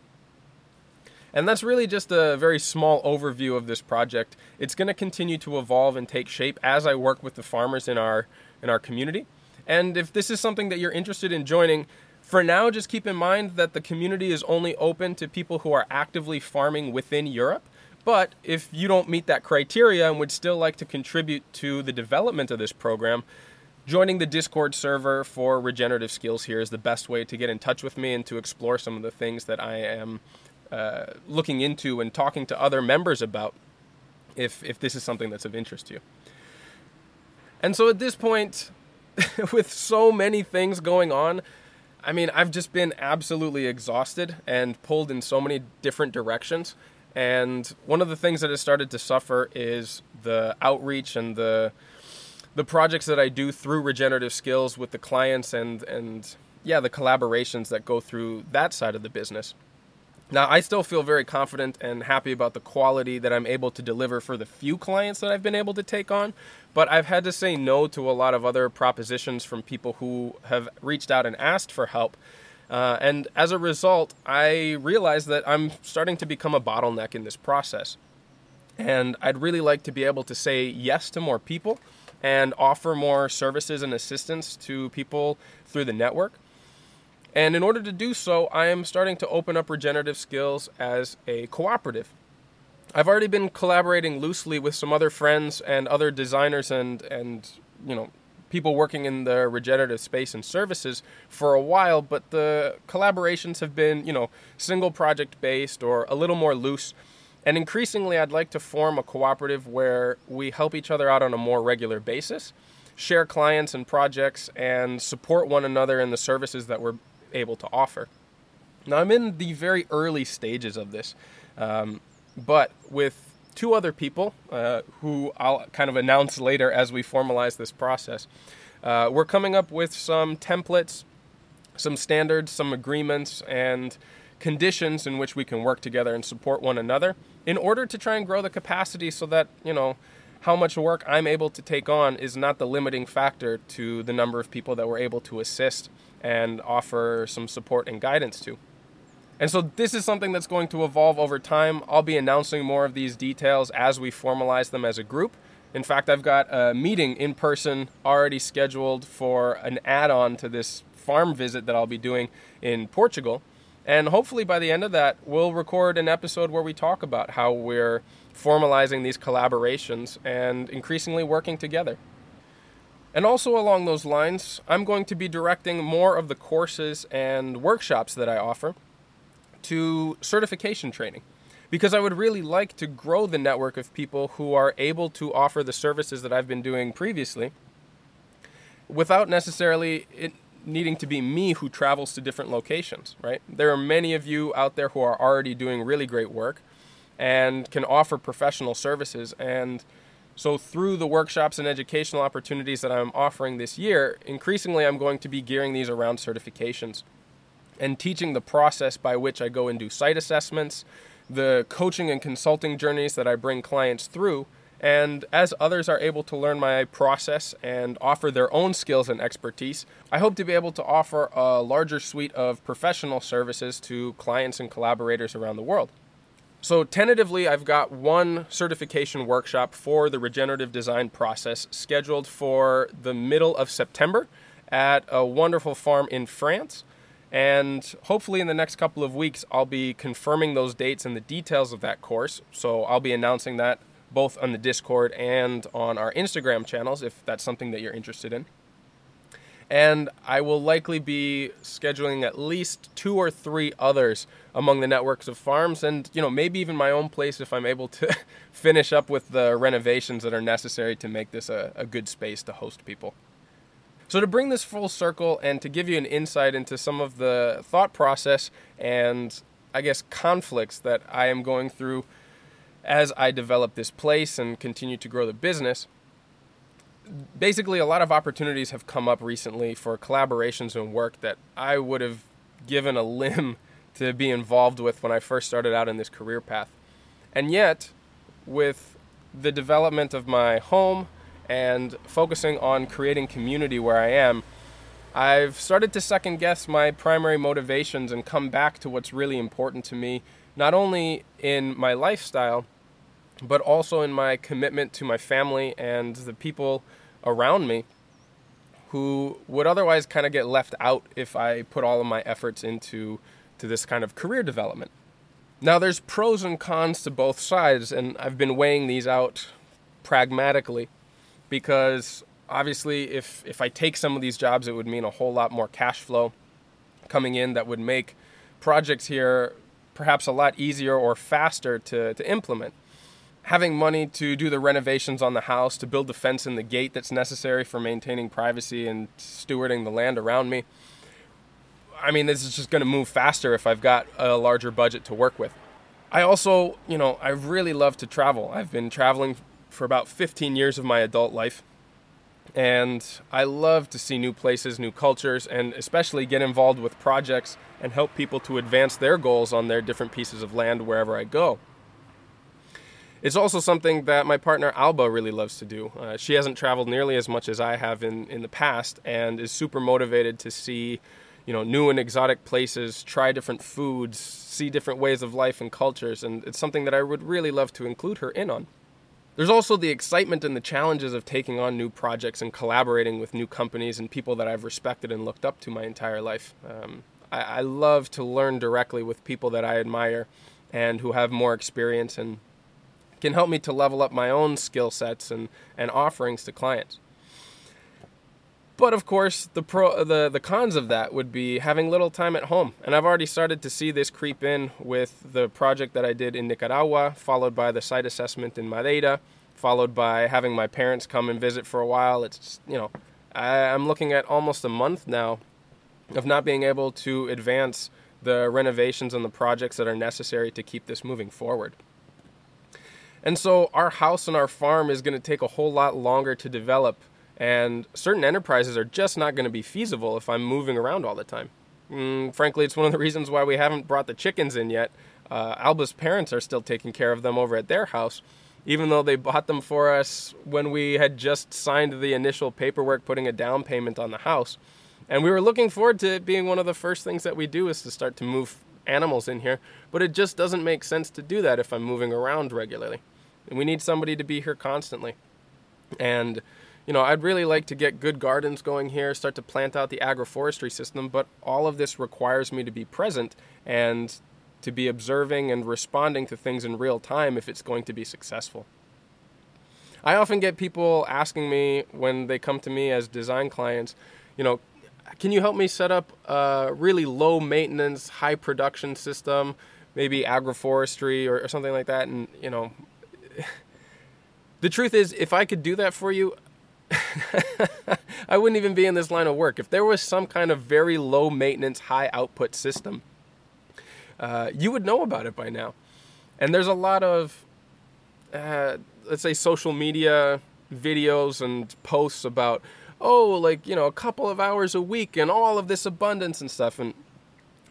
Speaker 1: And that's really just a very small overview of this project. It's going to continue to evolve and take shape as I work with the farmers in our in our community. And if this is something that you're interested in joining, for now just keep in mind that the community is only open to people who are actively farming within Europe. But if you don't meet that criteria and would still like to contribute to the development of this program, joining the Discord server for regenerative skills here is the best way to get in touch with me and to explore some of the things that I am uh, looking into and talking to other members about if, if this is something that's of interest to you. And so at this point, (laughs) with so many things going on, I mean, I've just been absolutely exhausted and pulled in so many different directions. And one of the things that has started to suffer is the outreach and the the projects that I do through regenerative skills with the clients and and yeah, the collaborations that go through that side of the business. Now, I still feel very confident and happy about the quality that I'm able to deliver for the few clients that I've been able to take on, but I've had to say no to a lot of other propositions from people who have reached out and asked for help. Uh, and as a result, I realize that I'm starting to become a bottleneck in this process. And I'd really like to be able to say yes to more people and offer more services and assistance to people through the network. And in order to do so, I am starting to open up regenerative skills as a cooperative. I've already been collaborating loosely with some other friends and other designers and and you know people working in the regenerative space and services for a while, but the collaborations have been, you know, single project based or a little more loose. And increasingly, I'd like to form a cooperative where we help each other out on a more regular basis, share clients and projects, and support one another in the services that we're able to offer. Now, I'm in the very early stages of this, um, but with two other people uh, who I'll kind of announce later as we formalize this process. Uh, we're coming up with some templates, some standards, some agreements, and conditions in which we can work together and support one another in order to try and grow the capacity so that, you know, how much work I'm able to take on is not the limiting factor to the number of people that we're able to assist and offer some support and guidance to. And so this is something that's going to evolve over time. I'll be announcing more of these details as we formalize them as a group. In fact, I've got a meeting in person already scheduled for an add on to this farm visit that I'll be doing in Portugal. And hopefully by the end of that, we'll record an episode where we talk about how we're formalizing these collaborations and increasingly working together. And also along those lines, I'm going to be directing more of the courses and workshops that I offer to certification training because I would really like to grow the network of people who are able to offer the services that I've been doing previously without necessarily it needing to be me who travels to different locations, right? There are many of you out there who are already doing really great work and can offer professional services and so, through the workshops and educational opportunities that I'm offering this year, increasingly I'm going to be gearing these around certifications and teaching the process by which I go and do site assessments, the coaching and consulting journeys that I bring clients through. And as others are able to learn my process and offer their own skills and expertise, I hope to be able to offer a larger suite of professional services to clients and collaborators around the world. So, tentatively, I've got one certification workshop for the regenerative design process scheduled for the middle of September at a wonderful farm in France. And hopefully, in the next couple of weeks, I'll be confirming those dates and the details of that course. So, I'll be announcing that both on the Discord and on our Instagram channels if that's something that you're interested in and I will likely be scheduling at least two or three others among the networks of farms and you know maybe even my own place if I'm able to (laughs) finish up with the renovations that are necessary to make this a, a good space to host people. So to bring this full circle and to give you an insight into some of the thought process and I guess conflicts that I am going through as I develop this place and continue to grow the business, basically a lot of opportunities have come up recently for collaborations and work that I would have given a limb (laughs) to be involved with when I first started out in this career path. And yet, with the development of my home and focusing on creating community where I am, I've started to second guess my primary motivations and come back to what's really important to me, not only in my lifestyle, but also in my commitment to my family and the people around me who would otherwise kind of get left out if I put all of my efforts into to this kind of career development. Now there's pros and cons to both sides and I've been weighing these out pragmatically because obviously if if I take some of these jobs it would mean a whole lot more cash flow coming in that would make projects here perhaps a lot easier or faster to, to implement. Having money to do the renovations on the house, to build the fence and the gate that's necessary for maintaining privacy and stewarding the land around me. I mean, this is just going to move faster if I've got a larger budget to work with. I also, you know, I really love to travel. I've been traveling for about 15 years of my adult life. And I love to see new places, new cultures, and especially get involved with projects and help people to advance their goals on their different pieces of land wherever I go. It's also something that my partner Alba really loves to do. Uh, she hasn't traveled nearly as much as I have in, in the past and is super motivated to see you know new and exotic places, try different foods, see different ways of life and cultures, and it's something that I would really love to include her in on. There's also the excitement and the challenges of taking on new projects and collaborating with new companies and people that I've respected and looked up to my entire life. Um, I, I love to learn directly with people that I admire and who have more experience and can help me to level up my own skill sets and, and offerings to clients. But of course, the pro the, the cons of that would be having little time at home. And I've already started to see this creep in with the project that I did in Nicaragua, followed by the site assessment in Madeira, followed by having my parents come and visit for a while. It's you know, I, I'm looking at almost a month now of not being able to advance the renovations and the projects that are necessary to keep this moving forward. And so our house and our farm is going to take a whole lot longer to develop, and certain enterprises are just not going to be feasible if I'm moving around all the time. Mm, frankly, it's one of the reasons why we haven't brought the chickens in yet. Uh, Alba's parents are still taking care of them over at their house, even though they bought them for us when we had just signed the initial paperwork putting a down payment on the house. And we were looking forward to it being one of the first things that we do is to start to move animals in here, but it just doesn't make sense to do that if I'm moving around regularly. And we need somebody to be here constantly. And, you know, I'd really like to get good gardens going here, start to plant out the agroforestry system, but all of this requires me to be present and to be observing and responding to things in real time if it's going to be successful. I often get people asking me when they come to me as design clients, you know, can you help me set up a really low maintenance, high production system, maybe agroforestry or, or something like that? And, you know, the truth is, if I could do that for you, (laughs) I wouldn't even be in this line of work. If there was some kind of very low maintenance, high output system, uh, you would know about it by now. And there's a lot of, uh, let's say, social media videos and posts about, oh, like, you know, a couple of hours a week and all of this abundance and stuff. And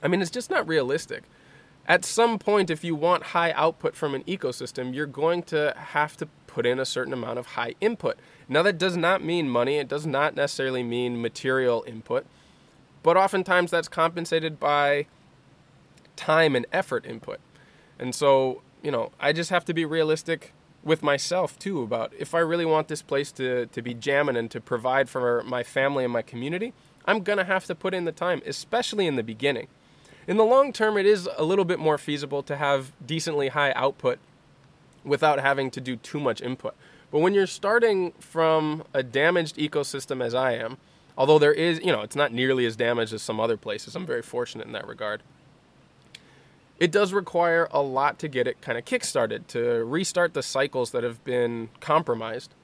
Speaker 1: I mean, it's just not realistic at some point, if you want high output from an ecosystem, you're going to have to put in a certain amount of high input. Now, that does not mean money, it does not necessarily mean material input, but oftentimes that's compensated by time and effort input. And so, you know, I just have to be realistic with myself too about if I really want this place to, to be jamming and to provide for my family and my community, I'm to have to put in the time, especially in the beginning. In the long term, it is a little bit more feasible to have decently high output without having to do too much input. But when you're starting from a damaged ecosystem as I am, although there is, you know, it's not nearly as damaged as some other places, I'm very fortunate in that regard. It does require a lot to get it kind of kickstarted, to restart the cycles that have been compromised,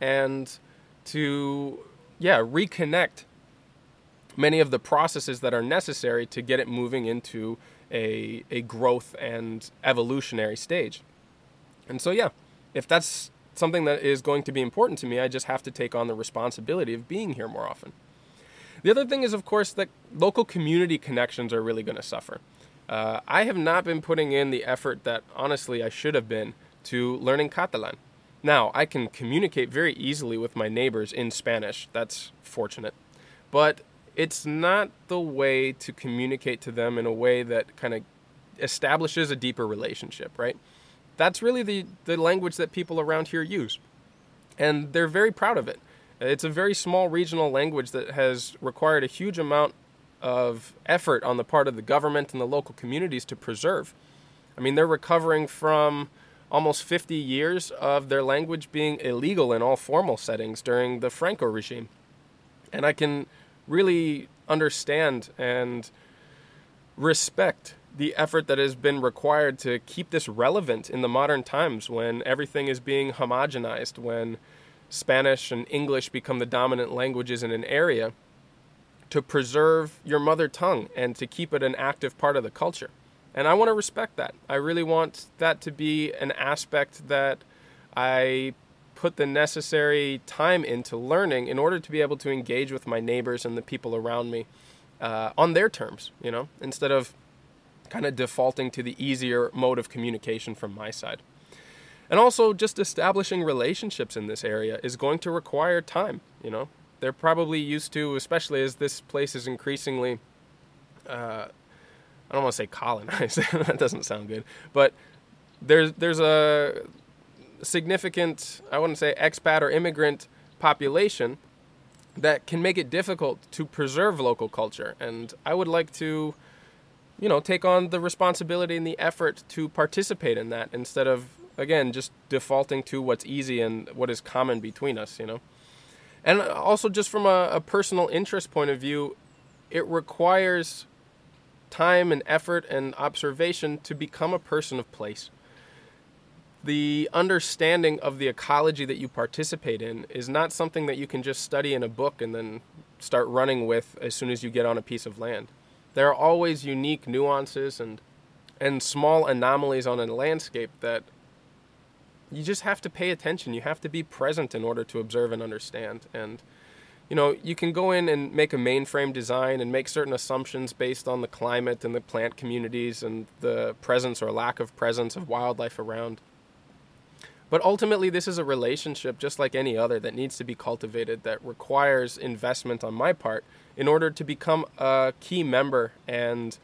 Speaker 1: and to, yeah, reconnect many of the processes that are necessary to get it moving into a, a growth and evolutionary stage. And so, yeah, if that's something that is going to be important to me, I just have to take on the responsibility of being here more often. The other thing is, of course, that local community connections are really going to suffer. Uh, I have not been putting in the effort that honestly I should have been to learning Catalan. Now, I can communicate very easily with my neighbors in Spanish. That's fortunate. But it's not the way to communicate to them in a way that kind of establishes a deeper relationship, right? That's really the, the language that people around here use. And they're very proud of it. It's a very small regional language that has required a huge amount of effort on the part of the government and the local communities to preserve. I mean, they're recovering from almost 50 years of their language being illegal in all formal settings during the Franco regime. And I can really understand and respect the effort that has been required to keep this relevant in the modern times when everything is being homogenized, when Spanish and English become the dominant languages in an area, to preserve your mother tongue and to keep it an active part of the culture. And I want to respect that. I really want that to be an aspect that I put the necessary time into learning in order to be able to engage with my neighbors and the people around me uh, on their terms, you know, instead of kind of defaulting to the easier mode of communication from my side. And also, just establishing relationships in this area is going to require time, you know. They're probably used to, especially as this place is increasingly, uh, I don't want to say colonized, (laughs) that doesn't sound good, but there's, there's a significant, I wouldn't say expat or immigrant population that can make it difficult to preserve local culture. And I would like to, you know, take on the responsibility and the effort to participate in that instead of, again, just defaulting to what's easy and what is common between us, you know. And also, just from a, a personal interest point of view, it requires time and effort and observation to become a person of place the understanding of the ecology that you participate in is not something that you can just study in a book and then start running with as soon as you get on a piece of land. There are always unique nuances and and small anomalies on a landscape that you just have to pay attention. You have to be present in order to observe and understand. And you know, you can go in and make a mainframe design and make certain assumptions based on the climate and the plant communities and the presence or lack of presence of wildlife around. But ultimately, this is a relationship just like any other that needs to be cultivated, that requires investment on my part in order to become a key member and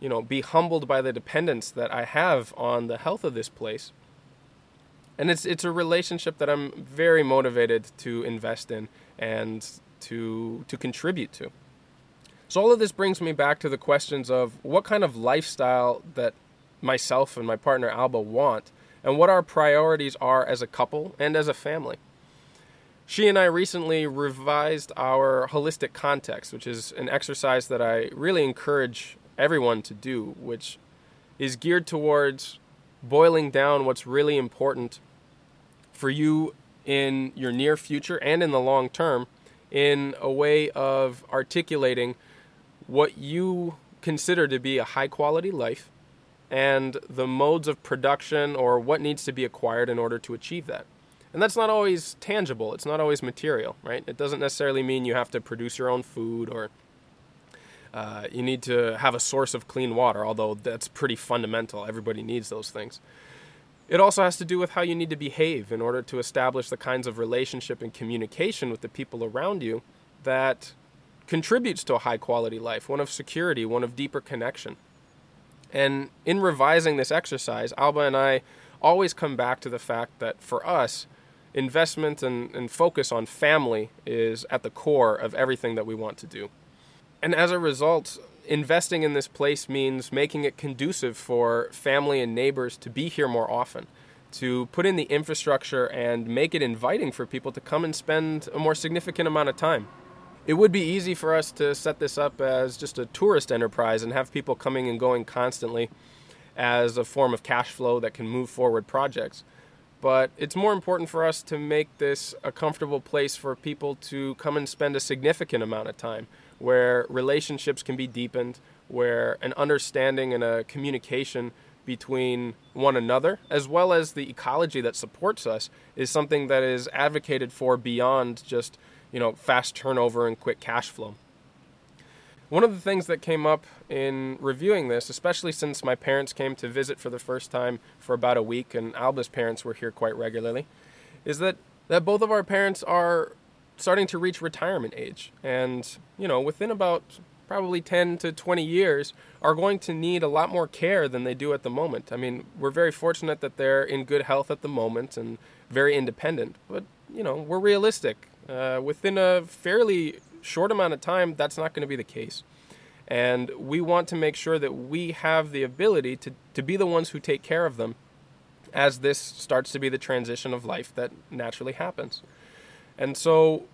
Speaker 1: you know be humbled by the dependence that I have on the health of this place. And it's it's a relationship that I'm very motivated to invest in and to to contribute to. So all of this brings me back to the questions of what kind of lifestyle that myself and my partner Alba want and what our priorities are as a couple and as a family. She and I recently revised our holistic context, which is an exercise that I really encourage everyone to do, which is geared towards boiling down what's really important for you in your near future and in the long term in a way of articulating what you consider to be a high quality life and the modes of production or what needs to be acquired in order to achieve that. And that's not always tangible, it's not always material, right? It doesn't necessarily mean you have to produce your own food or uh, you need to have a source of clean water, although that's pretty fundamental. Everybody needs those things. It also has to do with how you need to behave in order to establish the kinds of relationship and communication with the people around you that contributes to a high quality life, one of security, one of deeper connection. And in revising this exercise, Alba and I always come back to the fact that for us, investment and, and focus on family is at the core of everything that we want to do. And as a result, investing in this place means making it conducive for family and neighbors to be here more often, to put in the infrastructure and make it inviting for people to come and spend a more significant amount of time it would be easy for us to set this up as just a tourist enterprise and have people coming and going constantly as a form of cash flow that can move forward projects. But it's more important for us to make this a comfortable place for people to come and spend a significant amount of time where relationships can be deepened, where an understanding and a communication between one another, as well as the ecology that supports us, is something that is advocated for beyond just you know, fast turnover and quick cash flow. One of the things that came up in reviewing this, especially since my parents came to visit for the first time for about a week and Alba's parents were here quite regularly, is that, that both of our parents are starting to reach retirement age. And, you know, within about probably 10 to 20 years, are going to need a lot more care than they do at the moment. I mean, we're very fortunate that they're in good health at the moment and very independent, but, you know, we're realistic. Uh, within a fairly short amount of time, that's not going to be the case. And we want to make sure that we have the ability to, to be the ones who take care of them as this starts to be the transition of life that naturally happens. And so,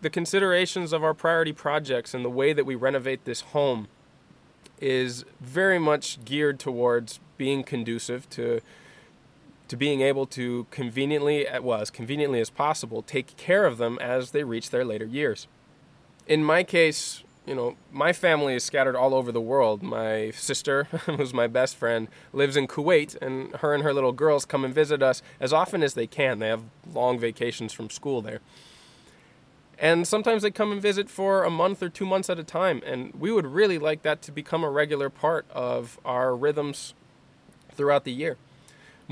Speaker 1: the considerations of our priority projects and the way that we renovate this home is very much geared towards being conducive to to being able to conveniently, uh, well, as conveniently as possible, take care of them as they reach their later years. In my case, you know, my family is scattered all over the world. My sister, (laughs) who's my best friend, lives in Kuwait, and her and her little girls come and visit us as often as they can. They have long vacations from school there. And sometimes they come and visit for a month or two months at a time. And we would really like that to become a regular part of our rhythms throughout the year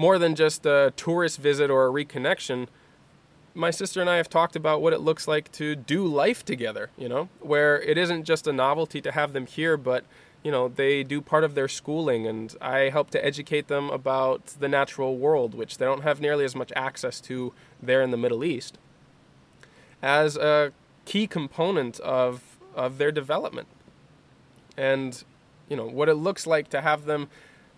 Speaker 1: more than just a tourist visit or a reconnection, my sister and I have talked about what it looks like to do life together, you know, where it isn't just a novelty to have them here, but, you know, they do part of their schooling and I help to educate them about the natural world, which they don't have nearly as much access to there in the Middle East, as a key component of, of their development. And, you know, what it looks like to have them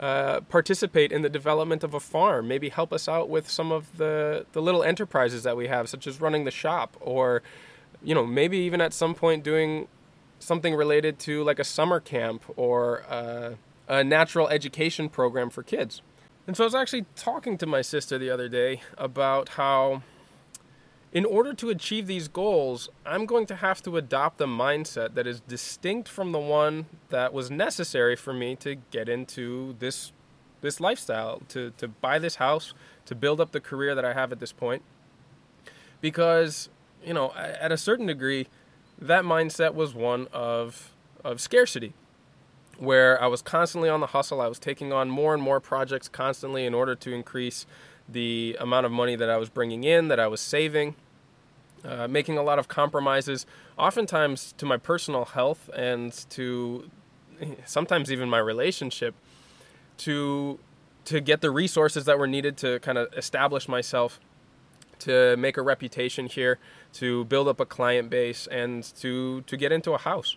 Speaker 1: uh, participate in the development of a farm, maybe help us out with some of the, the little enterprises that we have, such as running the shop, or, you know, maybe even at some point doing something related to like a summer camp or uh, a natural education program for kids. And so I was actually talking to my sister the other day about how in order to achieve these goals, I'm going to have to adopt a mindset that is distinct from the one that was necessary for me to get into this this lifestyle, to, to buy this house, to build up the career that I have at this point. Because, you know, at a certain degree, that mindset was one of of scarcity where I was constantly on the hustle. I was taking on more and more projects constantly in order to increase the amount of money that I was bringing in, that I was saving, uh, making a lot of compromises, oftentimes to my personal health and to sometimes even my relationship, to to get the resources that were needed to kind of establish myself, to make a reputation here, to build up a client base, and to to get into a house.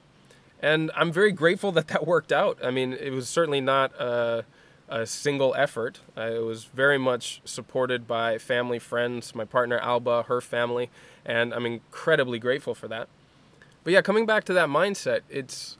Speaker 1: And I'm very grateful that that worked out. I mean, it was certainly not. Uh, a single effort. Uh, it was very much supported by family, friends, my partner Alba, her family, and I'm incredibly grateful for that. But yeah, coming back to that mindset, it's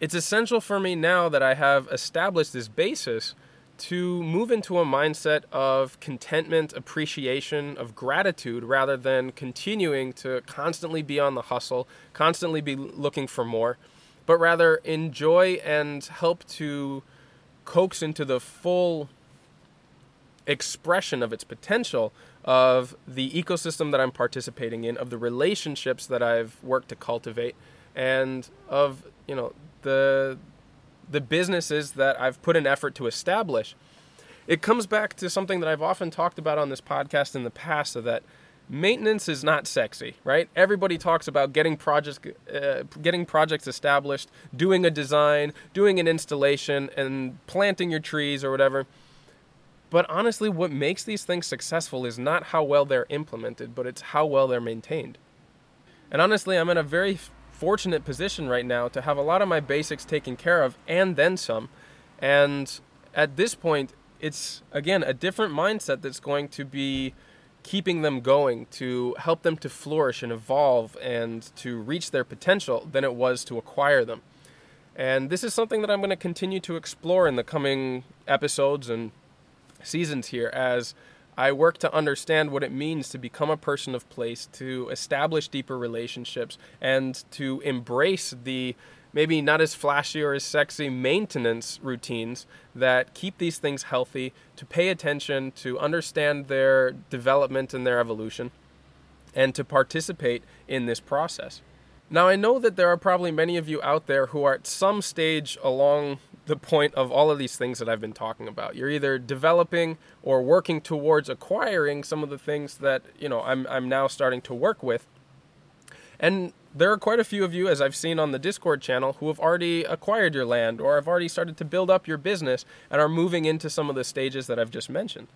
Speaker 1: it's essential for me now that I have established this basis to move into a mindset of contentment, appreciation, of gratitude rather than continuing to constantly be on the hustle, constantly be looking for more, but rather enjoy and help to coax into the full expression of its potential of the ecosystem that I'm participating in, of the relationships that I've worked to cultivate, and of you know the the businesses that I've put an effort to establish. It comes back to something that I've often talked about on this podcast in the past, so that maintenance is not sexy, right? Everybody talks about getting projects, uh, getting projects established, doing a design, doing an installation, and planting your trees or whatever. But honestly, what makes these things successful is not how well they're implemented, but it's how well they're maintained. And honestly, I'm in a very fortunate position right now to have a lot of my basics taken care of and then some. And at this point, it's again a different mindset that's going to be keeping them going to help them to flourish and evolve and to reach their potential than it was to acquire them. And this is something that I'm going to continue to explore in the coming episodes and seasons here as I work to understand what it means to become a person of place, to establish deeper relationships, and to embrace the maybe not as flashy or as sexy maintenance routines that keep these things healthy, to pay attention, to understand their development and their evolution, and to participate in this process. Now, I know that there are probably many of you out there who are at some stage along the point of all of these things that I've been talking about. You're either developing or working towards acquiring some of the things that, you know, I'm I'm now starting to work with. And there are quite a few of you, as I've seen on the Discord channel, who have already acquired your land or have already started to build up your business and are moving into some of the stages that I've just mentioned.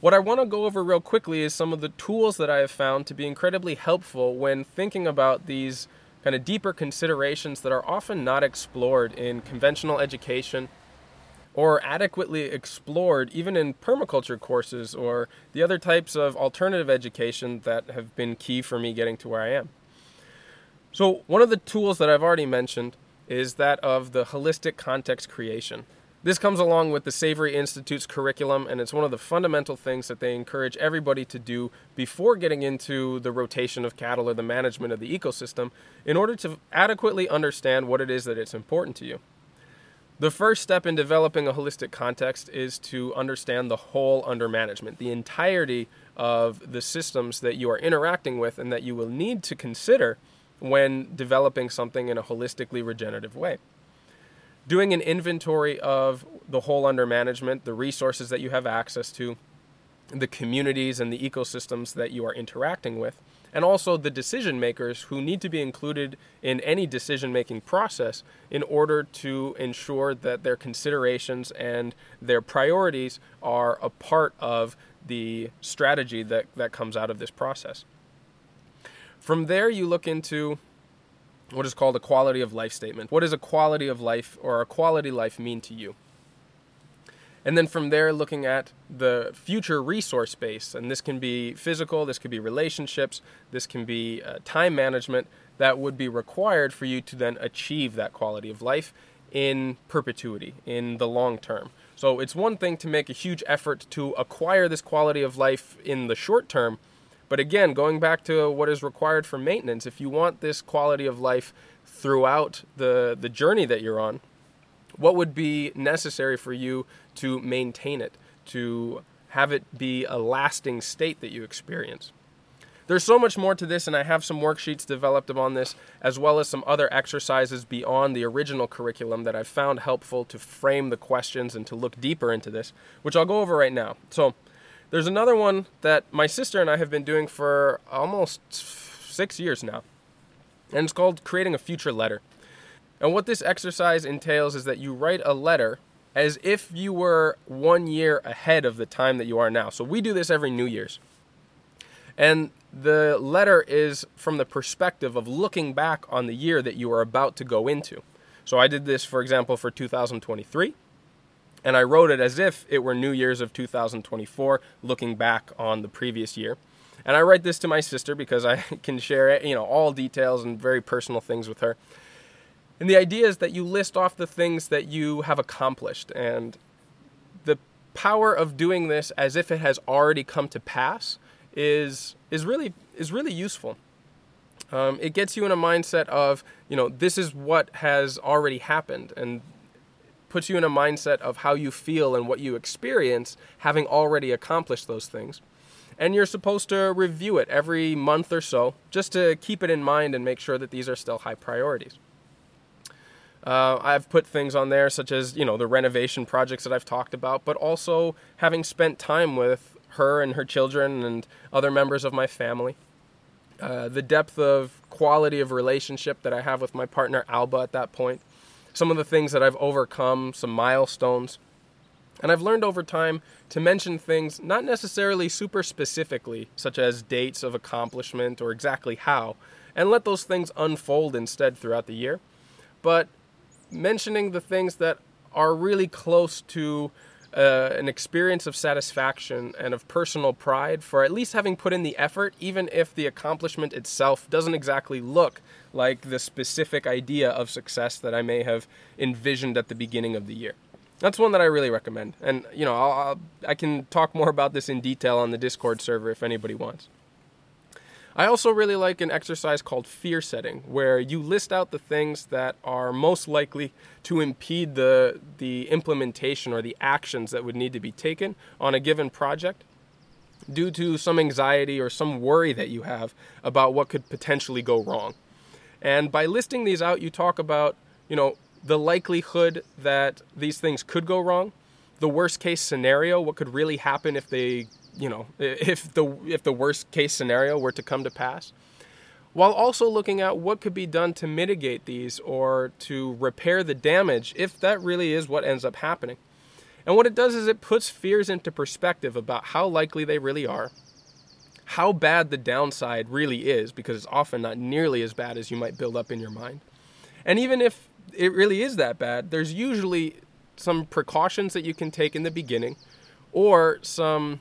Speaker 1: What I want to go over real quickly is some of the tools that I have found to be incredibly helpful when thinking about these kind of deeper considerations that are often not explored in conventional education or adequately explored even in permaculture courses or the other types of alternative education that have been key for me getting to where I am. So, one of the tools that I've already mentioned is that of the holistic context creation. This comes along with the Savory Institute's curriculum, and it's one of the fundamental things that they encourage everybody to do before getting into the rotation of cattle or the management of the ecosystem in order to adequately understand what it is that it's important to you. The first step in developing a holistic context is to understand the whole under management, the entirety of the systems that you are interacting with and that you will need to consider when developing something in a holistically regenerative way doing an inventory of the whole under management, the resources that you have access to, the communities and the ecosystems that you are interacting with, and also the decision makers who need to be included in any decision making process in order to ensure that their considerations and their priorities are a part of the strategy that, that comes out of this process. From there, you look into what is called a quality of life statement. What does a quality of life or a quality life mean to you? And then from there, looking at the future resource base, and this can be physical, this could be relationships, this can be uh, time management that would be required for you to then achieve that quality of life in perpetuity, in the long term. So it's one thing to make a huge effort to acquire this quality of life in the short term, but again, going back to what is required for maintenance, if you want this quality of life throughout the, the journey that you're on, what would be necessary for you to maintain it, to have it be a lasting state that you experience? There's so much more to this, and I have some worksheets developed on this, as well as some other exercises beyond the original curriculum that I've found helpful to frame the questions and to look deeper into this, which I'll go over right now. So, there's another one that my sister and I have been doing for almost six years now, and it's called Creating a Future Letter. And what this exercise entails is that you write a letter as if you were one year ahead of the time that you are now. So we do this every New Year's. And the letter is from the perspective of looking back on the year that you are about to go into. So I did this, for example, for 2023 and I wrote it as if it were New Year's of 2024, looking back on the previous year. And I write this to my sister because I (laughs) can share, you know, all details and very personal things with her. And the idea is that you list off the things that you have accomplished and the power of doing this as if it has already come to pass is is really is really useful. Um, it gets you in a mindset of you know this is what has already happened and puts you in a mindset of how you feel and what you experience having already accomplished those things. And you're supposed to review it every month or so just to keep it in mind and make sure that these are still high priorities. Uh, I've put things on there such as, you know, the renovation projects that I've talked about, but also having spent time with her and her children and other members of my family. Uh, the depth of quality of relationship that I have with my partner Alba at that point some of the things that I've overcome, some milestones. And I've learned over time to mention things not necessarily super specifically, such as dates of accomplishment or exactly how, and let those things unfold instead throughout the year. But mentioning the things that are really close to uh, an experience of satisfaction and of personal pride for at least having put in the effort, even if the accomplishment itself doesn't exactly look like the specific idea of success that I may have envisioned at the beginning of the year. That's one that I really recommend. And, you know, I'll, I'll, i can talk more about this in detail on the Discord server if anybody wants. I also really like an exercise called fear setting, where you list out the things that are most likely to impede the, the implementation or the actions that would need to be taken on a given project due to some anxiety or some worry that you have about what could potentially go wrong. And by listing these out, you talk about, you know, the likelihood that these things could go wrong, the worst case scenario, what could really happen if they you know, if the if the worst case scenario were to come to pass, while also looking at what could be done to mitigate these or to repair the damage if that really is what ends up happening. And what it does is it puts fears into perspective about how likely they really are, how bad the downside really is, because it's often not nearly as bad as you might build up in your mind. And even if it really is that bad, there's usually some precautions that you can take in the beginning or some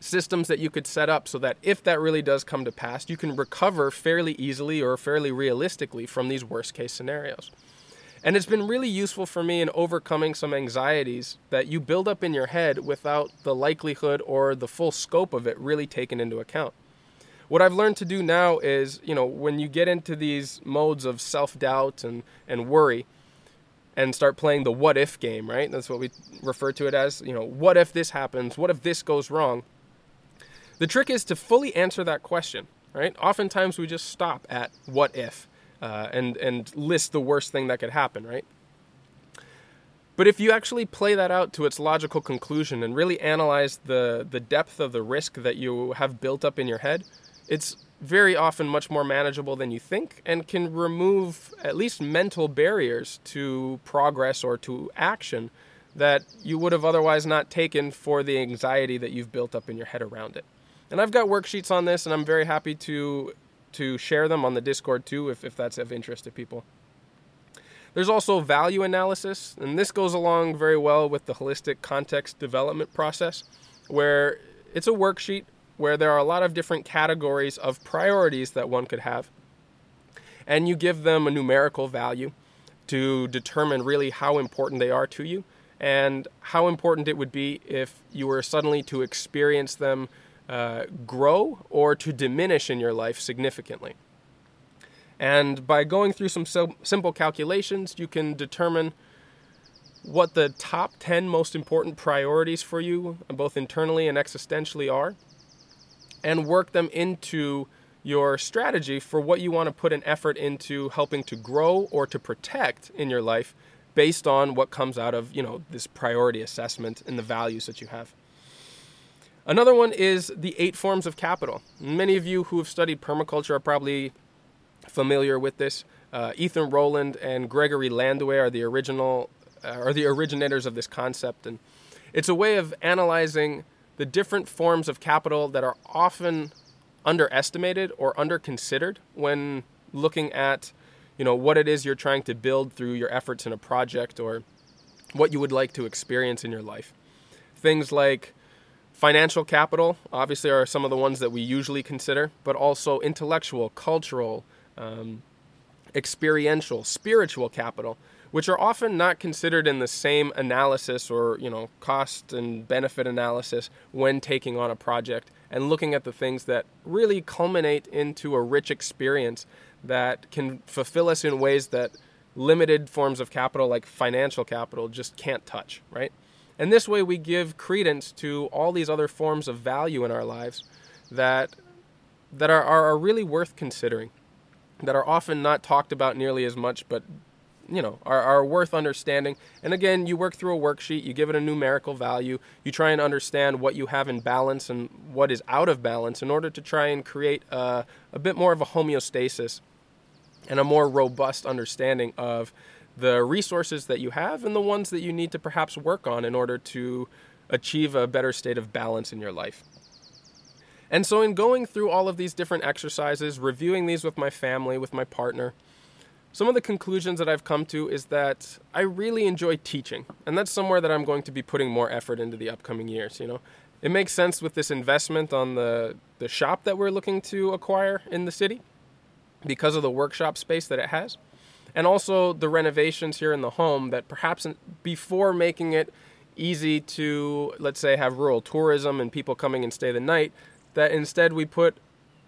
Speaker 1: systems that you could set up so that if that really does come to pass, you can recover fairly easily or fairly realistically from these worst case scenarios. And it's been really useful for me in overcoming some anxieties that you build up in your head without the likelihood or the full scope of it really taken into account. What I've learned to do now is, you know, when you get into these modes of self doubt and, and worry, and start playing the what if game, right? That's what we refer to it as. You know, what if this happens? What if this goes wrong? The trick is to fully answer that question, right? Oftentimes we just stop at what if uh, and, and list the worst thing that could happen, right? But if you actually play that out to its logical conclusion and really analyze the, the depth of the risk that you have built up in your head, it's very often much more manageable than you think and can remove at least mental barriers to progress or to action that you would have otherwise not taken for the anxiety that you've built up in your head around it. And I've got worksheets on this and I'm very happy to to share them on the Discord too if, if that's of interest to people. There's also value analysis, and this goes along very well with the holistic context development process, where it's a worksheet where there are a lot of different categories of priorities that one could have. And you give them a numerical value to determine really how important they are to you and how important it would be if you were suddenly to experience them uh, grow or to diminish in your life significantly. And by going through some simple calculations, you can determine what the top 10 most important priorities for you, both internally and existentially, are and work them into your strategy for what you want to put an effort into helping to grow or to protect in your life based on what comes out of, you know, this priority assessment and the values that you have. Another one is the eight forms of capital. Many of you who have studied permaculture are probably familiar with this. Uh, Ethan Roland and Gregory Landua are the original uh, are the originators of this concept, and it's a way of analyzing the different forms of capital that are often underestimated or underconsidered when looking at you know what it is you're trying to build through your efforts in a project or what you would like to experience in your life things like financial capital obviously are some of the ones that we usually consider but also intellectual cultural um, experiential spiritual capital which are often not considered in the same analysis or you know cost and benefit analysis when taking on a project and looking at the things that really culminate into a rich experience that can fulfill us in ways that limited forms of capital like financial capital just can't touch right and this way we give credence to all these other forms of value in our lives that that are, are really worth considering that are often not talked about nearly as much but you know are, are worth understanding. And again you work through a worksheet you give it a numerical value you try and understand what you have in balance and what is out of balance in order to try and create a, a bit more of a homeostasis and a more robust understanding of the resources that you have and the ones that you need to perhaps work on in order to achieve a better state of balance in your life and so in going through all of these different exercises reviewing these with my family with my partner some of the conclusions that I've come to is that I really enjoy teaching, and that's somewhere that I'm going to be putting more effort into the upcoming years. You know, it makes sense with this investment on the the shop that we're looking to acquire in the city because of the workshop space that it has, and also the renovations here in the home that perhaps before making it easy to let's say have rural tourism and people coming and stay the night that instead we put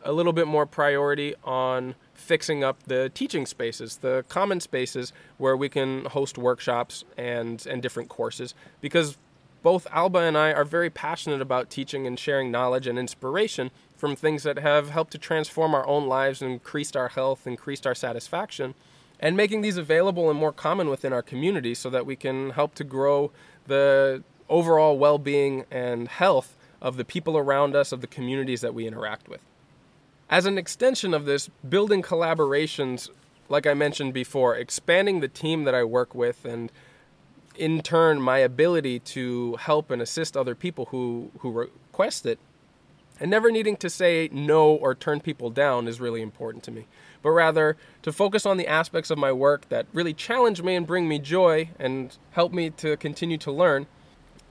Speaker 1: a little bit more priority on fixing up the teaching spaces, the common spaces where we can host workshops and, and different courses. Because both Alba and I are very passionate about teaching and sharing knowledge and inspiration from things that have helped to transform our own lives, increased our health, increased our satisfaction, and making these available and more common within our community so that we can help to grow the overall well being and health of the people around us, of the communities that we interact with. As an extension of this, building collaborations, like I mentioned before, expanding the team that I work with, and in turn, my ability to help and assist other people who, who request it, and never needing to say no or turn people down is really important to me. But rather, to focus on the aspects of my work that really challenge me and bring me joy and help me to continue to learn,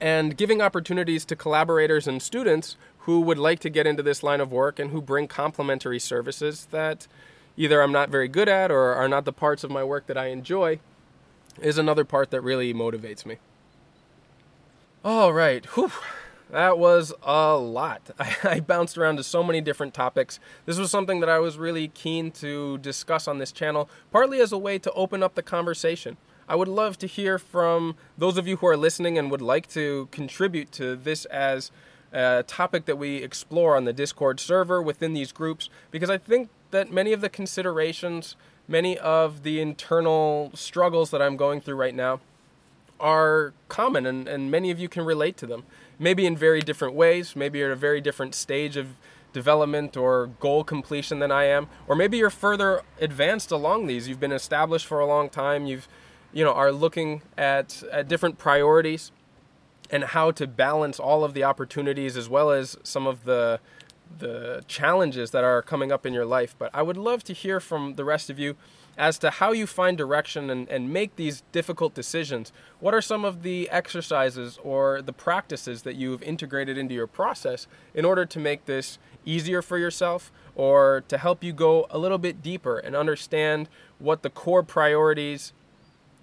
Speaker 1: and giving opportunities to collaborators and students who would like to get into this line of work and who bring complementary services that either I'm not very good at or are not the parts of my work that I enjoy, is another part that really motivates me. All right. Whew. That was a lot. I, (laughs) I, bounced around to so many different topics. This was something that I was really keen to discuss on this channel, partly as a way to open up the conversation. I would love to hear from those of you who are listening and would like to contribute to this as a topic that we explore on the Discord server within these groups, because I think that many of the considerations, many of the internal struggles that I'm going through right now, are common and, and many of you can relate to them. Maybe in very different ways, maybe you're at a very different stage of development or goal completion than I am, or maybe you're further advanced along these. You've been established for a long time, you've you know are looking at, at different priorities and how to balance all of the opportunities as well as some of the the challenges that are coming up in your life. But I would love to hear from the rest of you as to how you find direction and, and make these difficult decisions. What are some of the exercises or the practices that you've integrated into your process in order to make this easier for yourself or to help you go a little bit deeper and understand what the core priorities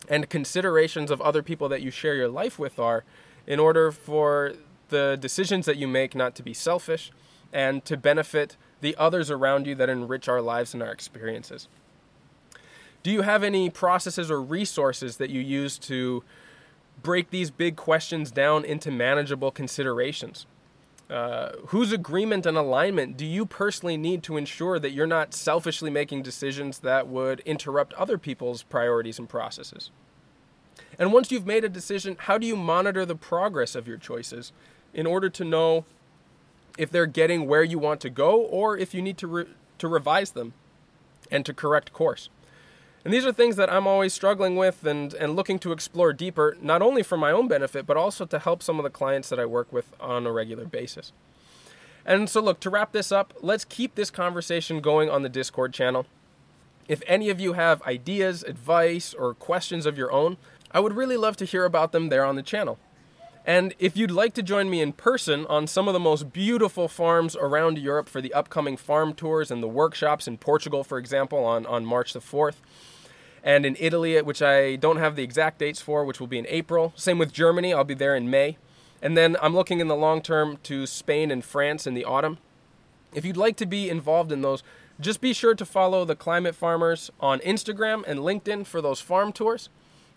Speaker 1: and considerations of other people that you share your life with are in order for the decisions that you make not to be selfish and to benefit the others around you that enrich our lives and our experiences. Do you have any processes or resources that you use to break these big questions down into manageable considerations? Uh, whose agreement and alignment do you personally need to ensure that you're not selfishly making decisions that would interrupt other people's priorities and processes? And once you've made a decision, how do you monitor the progress of your choices in order to know if they're getting where you want to go or if you need to, re- to revise them and to correct course? And these are things that I'm always struggling with and, and looking to explore deeper, not only for my own benefit, but also to help some of the clients that I work with on a regular basis. And so, look, to wrap this up, let's keep this conversation going on the Discord channel. If any of you have ideas, advice, or questions of your own, I would really love to hear about them there on the channel. And if you'd like to join me in person on some of the most beautiful farms around Europe for the upcoming farm tours and the workshops in Portugal, for example, on, on March the 4th, and in Italy, which I don't have the exact dates for, which will be in April. Same with Germany, I'll be there in May. And then I'm looking in the long term to Spain and France in the autumn. If you'd like to be involved in those, just be sure to follow the Climate Farmers on Instagram and LinkedIn for those farm tours.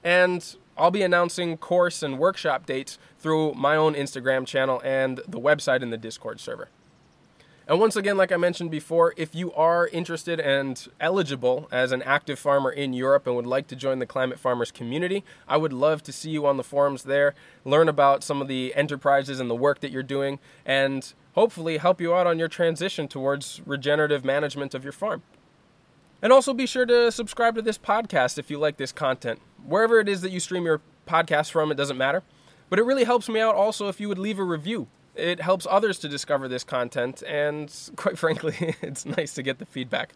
Speaker 1: And I'll be announcing course and workshop dates through my own Instagram channel and the website in the Discord server. And once again, like I mentioned before, if you are interested and eligible as an active farmer in Europe and would like to join the Climate Farmers community, I would love to see you on the forums there, learn about some of the enterprises and the work that you're doing, and hopefully help you out on your transition towards regenerative management of your farm. And also be sure to subscribe to this podcast if you like this content. Wherever it is that you stream your podcast from, it doesn't matter. But it really helps me out also if you would leave a review it helps others to discover this content, and (laughs) quite frankly, it's nice to get the feedback.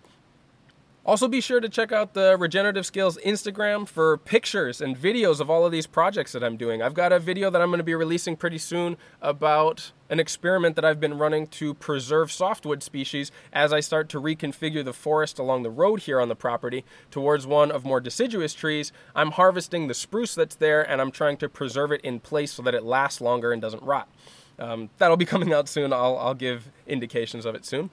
Speaker 1: Also, be sure to check out the Regenerative Skills Instagram for pictures and videos of all of these projects that I'm doing. I've got a video that I'm going to be releasing pretty soon about an experiment that I've been running to preserve softwood species as I start to reconfigure the forest along the road here on the property towards one of more deciduous trees. I'm harvesting the spruce that's there and I'm trying to preserve it in place so that it lasts longer and doesn't rot. Um, that'll be (laughs) coming out soon. I'll, I'll give indications of it soon.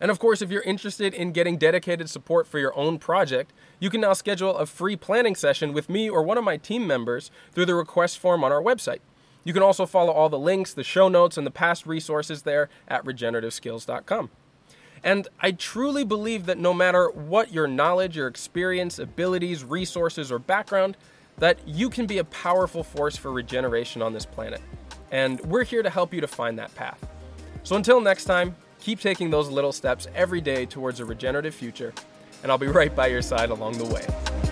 Speaker 1: And of course, if you're interested in getting dedicated support for your own project, you can now schedule a free planning session with me or one of my team members through the request form on our website. You can also follow all the links, the show notes, and the past resources there at regenerativeskills.com. And I truly believe that no matter what your knowledge, your experience, abilities, resources, or background, that you can be a powerful force for regeneration on this planet and we're here to help you to find that path. So until next time, keep taking those little steps every day towards a regenerative future, and I'll be right by your side along the way.